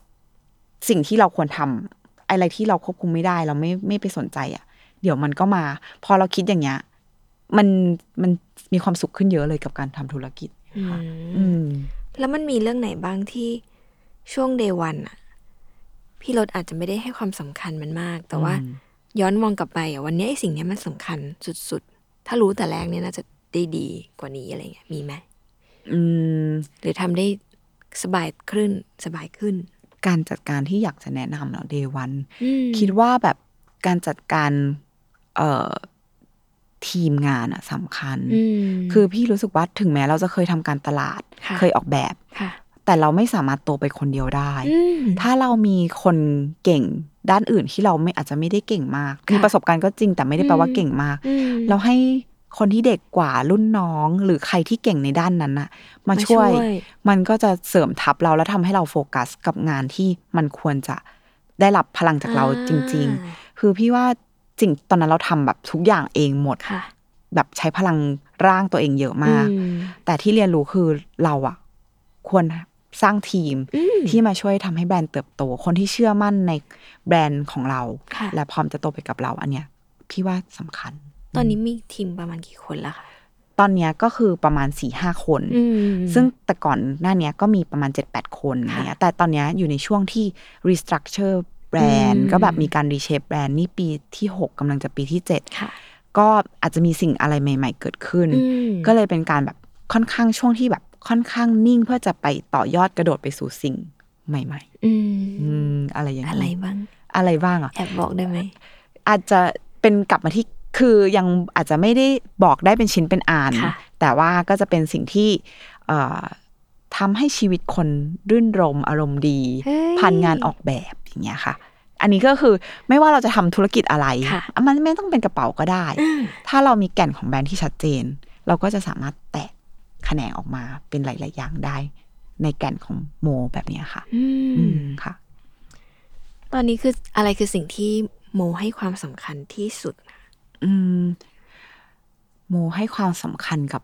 สิ่งที่เราควรทำอะไรที่เราควบคุมไม่ได้ เราไม่ไม่ไปสนใจอะ เดี๋ยวมันก็มา พอเราคิดอย่างเงี้ยมันมันมีความสุขขึ้นเยอะเลยกับการทำธุรกิจอืค่ะมอืมแล้วมันมีเรื่องไหนบ้างที่ช่วงเดวันอะพี่รถอาจจะไม่ได้ให้ความสำคัญมันมาก แต่ว่าอืมย้อนมองกลับไปอะวันนี้ไอ้สิ่งเนี้ยมันสำคัญสุดๆ ถ้ารู้แต่แรกเนี่ยน่าจะได้ดีกว่านี้อะไรเงี้ยมีไหมอืม หรือทำได้สบายขึ้น สบายขึ้น การจัดการที่อยากจะแนะนำเนาะเดวันอืมคิดว่าแบบการจัดการเอ่อทีมงานอะสำคัญอืมคือพี่รู้สึกว่าถึงแม้เราจะเคยทำการตลาดค่ะเคยออกแบบค่ะแต่เราไม่สามารถโตไปคนเดียวได้อืมถ้าเรามีคนเก่งด้านอื่นที่เราไม่อาจจะไม่ได้เก่งมากค่ะมีประสบการณ์ก็จริงแต่ไม่ได้แปลว่าอืมเก่งมากอืมเราให้ คนที่เด็กกว่ารุ่นน้อง หรือใครที่เก่งในด้านนั้นน่ะ มามาช่วยช่วย มันก็จะเสริมทับเราแล้วทำให้เราโฟกัสกับงานที่มันควรจะได้รับพลังจากเราจริง ๆ คือพี่ว่าจริงตอนนั้นเราทำแบบทุกอย่างเองหมดค่ะแบบใช้พลังร่างตัวเองเยอะมากอืมแต่ที่เรียนรู้คือเราอะควรสร้างทีมอืมที่มาช่วยทำให้แบรนด์เติบโต คนที่เชื่อมั่นในแบรนด์ของเราค่ะและพร้อมจะโตไปกับเรา อันเนี้ยพี่ว่าสำคัญ ตอนนี้มีทีมประมาณกี่คนแล้วคะตอนเนี้ยก็คือประมาณสี่ห้าคนอืมซึ่งแต่ก่อนหน้าเนี้ยก็มีประมาณ 7-8 คนค่ะอะไรเงี้ยแต่ตอนเนี้ยอยู่ในช่วงที่ restructure แบรนด์อืมก็แบบมีการ reshape แบรนด์นี่ปีที่ 6กำลังจะปีที่7ค่ะก็อาจจะมีสิ่งอะไรใหม่ ๆ เกิดขึ้นอืมก็เลยเป็นการแบบค่อนข้างช่วงที่แบบค่อนข้างนิ่งเพื่อจะไปต่อยอดกระโดดไปสู่สิ่งใหม่อืมๆอืมอะไรอย่างอะไรนี้บ้าง อะไรบ้างอะแอบบอกได้ไหมอาจจะเป็นกลับมาที่ คือยังอาจจะไม่ได้บอกได้เป็นชิ้นเป็นอันค่ะแต่ว่าก็จะเป็นสิ่งที่เอ่อทำให้ชีวิตคนรื่นรมอารมณ์ดีเฮ้ยผ่านงานออกแบบอย่างเงี้ยค่ะ อันนี้ก็คือไม่ว่าเราจะทำธุรกิจอะไรค่ะมันไม่ต้องเป็นกระเป๋าก็ได้อ่าถ้าเรามีแก่นของแบรนด์ที่ชัดเจน เราก็จะสามารถแตกแขนงออกมาเป็นหลาย ๆ อย่างได้ ในแก่นของโมแบบเนี้ยค่ะ อือืมมค่ะ ตอนนี้คืออะไรคือสิ่งที่โมให้ความสำคัญที่สุด อืม โมให้ความสำคัญกับ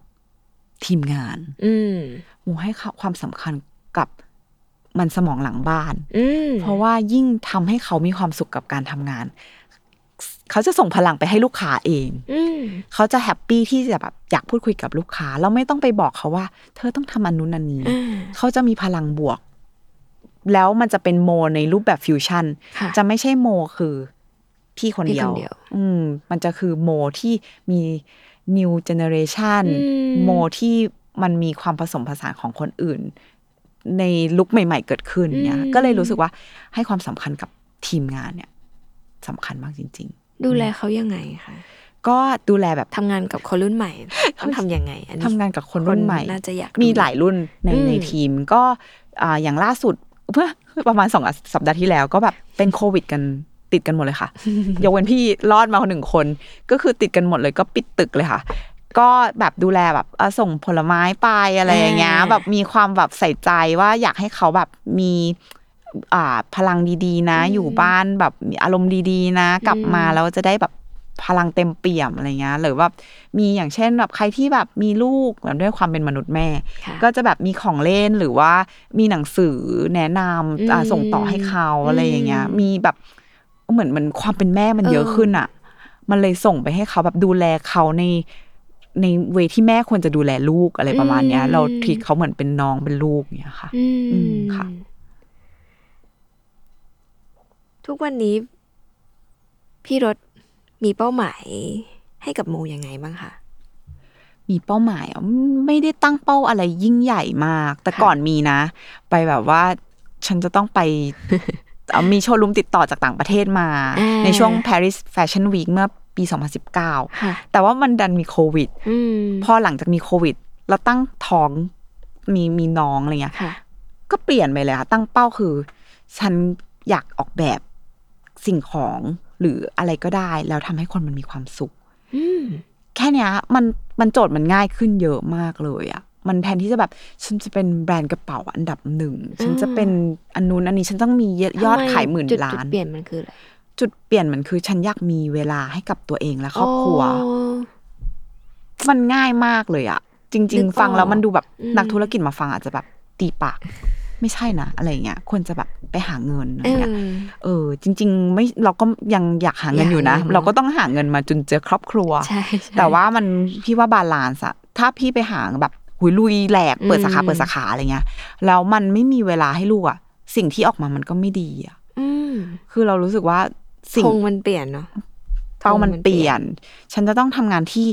ทีมงาน อืมโมให้ความสำคัญกับมันสมองหลังบ้าน อืมเพราะว่ายิ่งทำให้เขามีความสุขกับการทำงาน เขาจะส่งพลังไปให้ลูกค้าเอง อืมเขาจะแฮปปี้ที่จะแบบอยากพูดคุยกับลูกค้าเราไม่ต้องไปบอกเขาว่า เธอต้องทำอันนู้นอันนี้อ่าเขาจะมีพลังบวก แล้วมันจะเป็นโมในรูปแบบฟิวชั่น ค่ะ จะไม่ใช่โมคือ พี่คนเดียวพี่คนเดียว อืม มันจะคือโมที่มี new generation อืมโมที่มันมีความผสมผสานของคนอื่น ในลุคใหม่ ๆ เกิดขึ้นเนี่ย ก็เลยรู้สึกว่าให้ความสำคัญกับทีมงานเนี่ยสำคัญมากจริงดูแลเขายังไงคะๆก็ดูแลแบบทำงานกับคนรุ่นใหม่ต้องทำยังไงอันนี้ทำงานกับคนรุ่นใหม่น่าจะอยากมีรู้หลายรุ่นในอืมในทีมก็อ่าอย่างล่าสุดเพื่อประมาณสองสัปดาห์ที่แล้วก็แบบเป็นโควิดกัน ติดกันหมดเลยค่ะ ยกเว้นพี่รอดมาคนหนึ่งคน ก็คือติดกันหมดเลยก็ปิดตึกเลยค่ะ ก็แบบดูแลแบบเอ่อส่งผลไม้ไปอะไรอย่างเงี้ยอ่าแบบมีความแบบใส่ใจว่าอยากให้เขาแบบมีอ่าพลังดีๆ นะ อยู่บ้านแบบมีอารมณ์ดีๆ นะ กลับมาแล้วจะได้แบบพลังเต็มเปี่ยมอะไรเงี้ยหรือว่ามีอย่างเช่นแบบใครที่แบบมีลูกแบบด้วยความเป็นมนุษย์แม่ค่ะก็จะแบบมีของเล่นหรือว่ามีหนังสือแนะนำอ่าอืมส่งต่อให้เขาอะไรอย่างเงี้ยอืมมีแบบ เหมือนเหมันความเป็นแม่มันเยอะเออขึ้นอะมันเลยส่งไปให้เขาแบบดูแลเขาในในเวที่แม่ควรจะดูแลลูกอะไรประมาณเนี้ย เราทีเขาเหมือนเป็นน้องเป็นลูกเนี้ยค่ะอืมอืมค่ะ ทุกวันนี้ พี่รถมีเป้าหมายให้กับโมยังไงบ้างคะมีเป้าหมายอะไม่ได้ตั้งเป้าอะไรยิ่งใหญ่มาก แต่ค่ะก่อนมีนะ ไปแบบว่าฉันจะต้องไปเอา มีโชว์รูมติดต่อจากต่างประเทศมาอ่าในช่วง Paris Fashion Week เมื่อปี 2019ค่ะแต่ว่ามันดันมีโควิดอืมพอหลังจากมีโควิดเราตั้งท้องมีมีน้องอะไรเงี้ยค่ะก็เปลี่ยนไปเลยค่ะ ตั้งเป้าคือ ฉันอยากออกแบบสิ่งของหรืออะไรก็ได้ แล้วทำให้คนมันมีความสุขอืมแค่เนี้ยมันมันโจทย์มันง่ายขึ้นเยอะมากเลยอะ มันแทนที่จะแบบ ฉันจะเป็นแบรนด์กระเป๋าอันดับหนึ่งฉันจะเป็นอันนู้นอันนี้ฉันต้องมียอดขายหมื่นจุดล้าจุดนเปลี่ยนมันคืออะไรจุดเปลี่ยนมันคือฉันอยากมีเวลาให้กับตัวเองและครอบครัวอ๋อมันง่ายมากเลยอะจริงนึกออกๆฟังแล้วมันดูแบบอืมนักธุรกิจมาฟังอาจจะแบบตีปากไม่ใช่นะอะไรอย่างเงี้ยควรจะแบบไปหาเงินอะไรเออเงี้ยเออ จริง ๆ ไม่เราก็ยังอยากหาเงินอยู่นะอยากหาเงินเราก็ต้องหาเงินมาจุนเจือครอบครัวใช่ใช่แต่ว่ามันพี่ว่าบาลานซ์อะถ้าพี่ไปหาแบบ หุยลุยแหลกเปิดสาขาอืมเปิดสาขาอะไรเงี้ยแล้วมันไม่มีเวลาให้ลูกอะสิ่งที่ออกมามันก็ไม่ดีอะอืมคือเรารู้สึกว่าสิ่งคงมันเปลี่ยนเนาะเป้ามันธงมันเปเปลี่ลี่ยยนนฉันจะต้องทำงานที่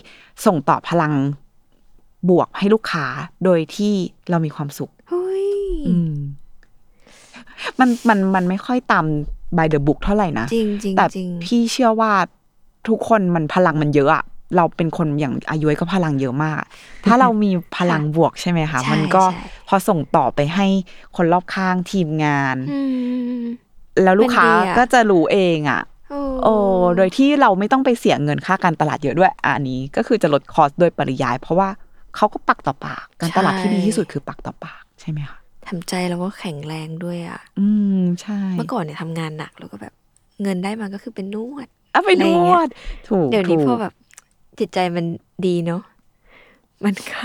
ส่งต่อพลังบวกให้ลูกค้าโดยที่เรามีความสุขเฮ้ยอืมมันมันมันไม่ค่อยตาม by the book เท่าไหร่นะจริงจริงแต่จริงพี่เชื่อว่าทุกคนมันพลังมันเยอะอะ เราเป็นคนอย่างอายุก็พลังเยอะมากอะถ้าเรามีพลังบวกใช่ไหมคะใช่มันก็ใช่พอส่งต่อไปให้คนรอบข้างทีมงานอืมแล้วลูกค้ามันดีอะก็จะรู้เองอะโอ้โอ้โดยที่เราไม่ต้องไปเสียเงินค่าการตลาดเยอะด้วยอะอันนี้ก็คือจะลดคอสโดยปริยาย เพราะว่าเขาก็ปักต่อปาก การตลาดที่ดีที่สุดคือปักต่อปากใช่ไหมคะทำใจแล้วก็แข็งแรงด้วยอะ อืมใช่ เมื่อก่อนเนี่ยทำงานหนักแล้วก็แบบ เงินได้มาก็คือเป็นนวดเอาไปอะไรนอย่างเงี้วยดถูกเดี๋ยวนี้ถูกพอแบบ จิตใจมันดีเนาะมันก็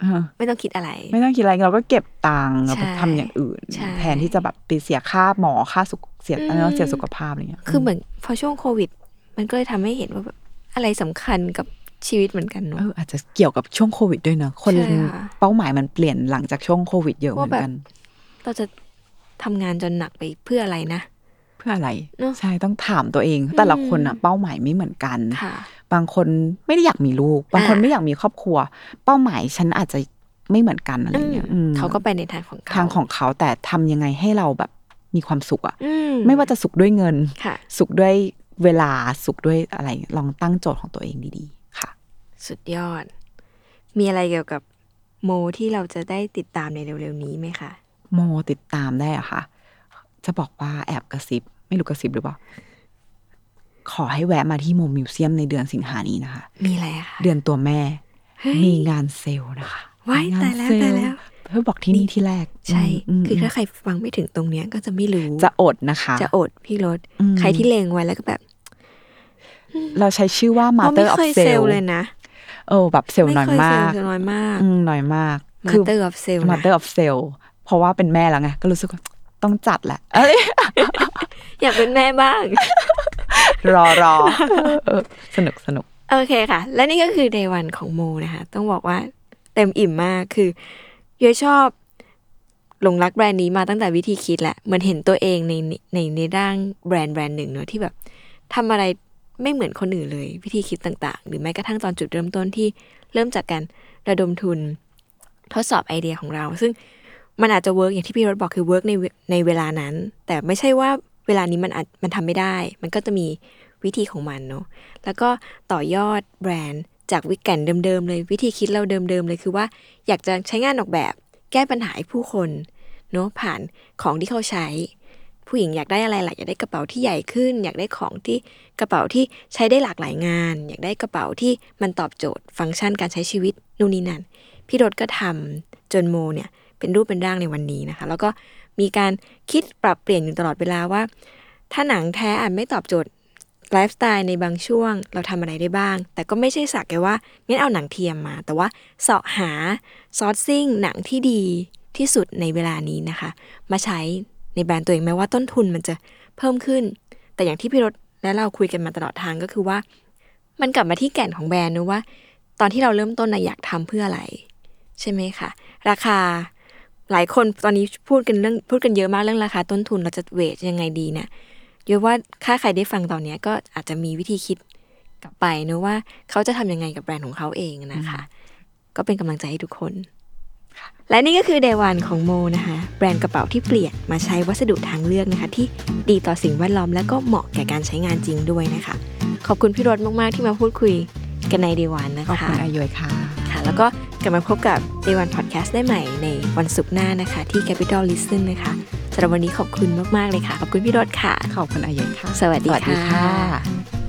เออไม่ต้องคิดอะไร ไม่ต้องคิดอะไรเราก็เก็บตังค์เราไปใช่ทำอย่างอื่นใช่แทนที่จะแบบไปเสียค่าหมอค่าสุขเสียอืมเออเสียสุขภาพอะไรเงี้ยคือเหมือนพอช่วงโควิด มันก็เลยทำให้เห็นว่าแบบอะไรสำคัญกับชีวิตเหมือนกันเนาะเอออาจจะเกี่ยวกับช่วงโควิดด้วยเนอะคนใช่ค่ะเป้าหมายมันเปลี่ยนหลังจากช่วงโควิดเยอะเหมือนกัน เราจะทำงานจนหนักไปเพื่ออะไรนะ เพื่ออะไรเนอะใช่ต้องถามตัวเอง แต่ละคนอะเป้าหมายไม่เหมือนกันค่ะ บางคนไม่ได้อยากมีลูก บางคนอ่าไม่อยากมีครอบครัว เป้าหมายฉันอาจจะไม่เหมือนกันอะไรเงี้ยอืมอืมเขาก็ไปในทางของเขาทางของเขาแต่ทำยังไงให้เราแบบมีความสุขอะอืไม่ว่าจะสุขด้วยเงินค่ะสุขด้วยเวลาสุขด้วยอะไร ลองตั้งโจทย์ของตัวเองดีๆ ค่ะ สุดยอด มีอะไรเกี่ยวกับโมที่เราจะได้ติดตามในเร็วๆนี้ไหมคะ โมติดตามได้อะค่ะ จะบอกว่าแอบกระซิบ ไม่รู้กระซิบหรือเปล่า ขอให้แวะมาที่โมมิวเซียมในเดือนสิงหานี้นะคะ มีอะไรอะคะเดือนตัวแม่เฮ้ยมีงานเซลล์นะคะว้ายมีงนตายแล้วเซตายแล้วเพื่อบอกที่นี่ที่แรก ใช่มคือมถ้าใครฟังไม่ถึงตรงเนี้ยก็จะไม่รู้ จะอดนะคะ จะอดพี่รถอืมใครที่เลงไว้แล้วก็แบบ เราใช้ชื่อว่าอ๋อ Mother ไม่ of เคยเซล Sale ล์เลยนะเออแบบเซลล์น้อยไม่เคยมาเซลกล์น้อยมากอืมน้อยมาก Mother of Sale นะ Mother of Sale เพราะว่าเป็นแม่แล้วไง ก็รู้สึกว่าต้องจัดแหละเอ้ยอยากเป็นแม่บ้าง รอรอสนุกสนุกโอเคค่ะ และนี่ก็คือ day one ของโมนะคะ ต้องบอกว่าเต็มอิ่มมากคือเยอะชอบหลงรักแบรนด์นี้มาตั้งแต่วิธีคิดแหละเหมือนเห็นตัวเองในในในด้านแบรนด์แบรนด์หนึ่งเนอะที่แบบทำอะไรไม่เหมือนคนอื่นเลย วิธีคิดต่าง ๆ หรือแม้กระทั่งตอนจุดเริ่มต้นที่เริ่มจากการระดมทุนทดสอบไอเดียของเรา ซึ่งมันอาจจะ work อย่างที่พี่รถบอกคือ work ในในเวลานั้น แต่ไม่ใช่ว่า เวลานี้มันอาจมันทำไม่ได้ มันก็จะมีวิธีของมันเนาะแล้วก็ต่อยอดแบรนด์จากวิกแก่นเดิมๆเลย วิธีคิดเราเดิมๆเลยคือว่าอยากจะใช้งานออกแบบแก้ปัญหาให้ผู้คนเนาะผ่านของที่เขาใช้ ผู้หญิงอยากได้อะไรหล่ะอยากได้กระเป๋าที่ใหญ่ขึ้น อยากได้ของที่กระเป๋าที่ใช้ได้หลากหลายงาน อยากได้กระเป๋าที่มันตอบโจทย์ ฟังก์ชันการใช้ชีวิตนู่นนี่นั่นพี่รถก็ทำจนโมเนี่ย เป็นรูปเป็นร่างในวันนี้นะคะ แล้วก็มีการคิดปรับเปลี่ยนอยู่ตลอดเวลาว่า ถ้าหนังแท้อาจไม่ตอบโจทย์ไลฟ์สไตล์ในบางช่วงเราทำอะไรได้บ้าง แต่ก็ไม่ใช่สักแค่ว่างั้นเอาหนังเทียมมา แต่ว่าเสาะหาซอร์ซิ่งหนังที่ดีที่สุดในเวลานี้นะคะ มาใช้ในแบรนด์ตัวเองแม้ว่าต้นทุนมันจะเพิ่มขึ้น แต่อย่างที่พี่รถและเราคุยกันมาตลอดทางก็คือว่า มันกลับมาที่แก่นของแบรนด์นะว่า ตอนที่เราเริ่มต้นนะอยากทำเพื่ออะไร ใช่ไหมคะราคา หลายคนตอนนี้พูดกันเรื่องพูดกันเยอะมากเรื่องราคาต้นทุนเราจะเวทยังไงดีเนี่ยเยอะว่าถ้าใครได้ฟังตอนเนี้ยก็อาจจะมีวิธีคิดกลับไปนะว่าเขาจะทำยังไงกับแบรนด์ของเขาเองนะคะ ก็เป็นกำลังใจให้ทุกคน และนี่ก็คือเดวันของโมนะคะ แบรนด์กระเป๋าที่เปลี่ยนมาใช้วัสดุทางเลือกนะคะ ที่ดีต่อสิ่งแวดล้อมและก็เหมาะแก่การใช้งานจริงด้วยนะคะ ขอบคุณพี่รถมาก ๆ ที่มาพูดคุย กันในเดวันนะขอบคะคุณอายยค่ะ ค่ะ แล้วก็กลับมาพบกับ Day One Podcast ได้ใหม่ในวันศุกร์หน้านะคะ ที่ Capital Listen นะคะสำหรับวันนี้ขอบคุณมาก ๆ เลยค่ะ ขอบคุณพี่รถค่ะ ขอบคุณอายยค่ะ สวัสดีสวัสดีค่ะค่ะ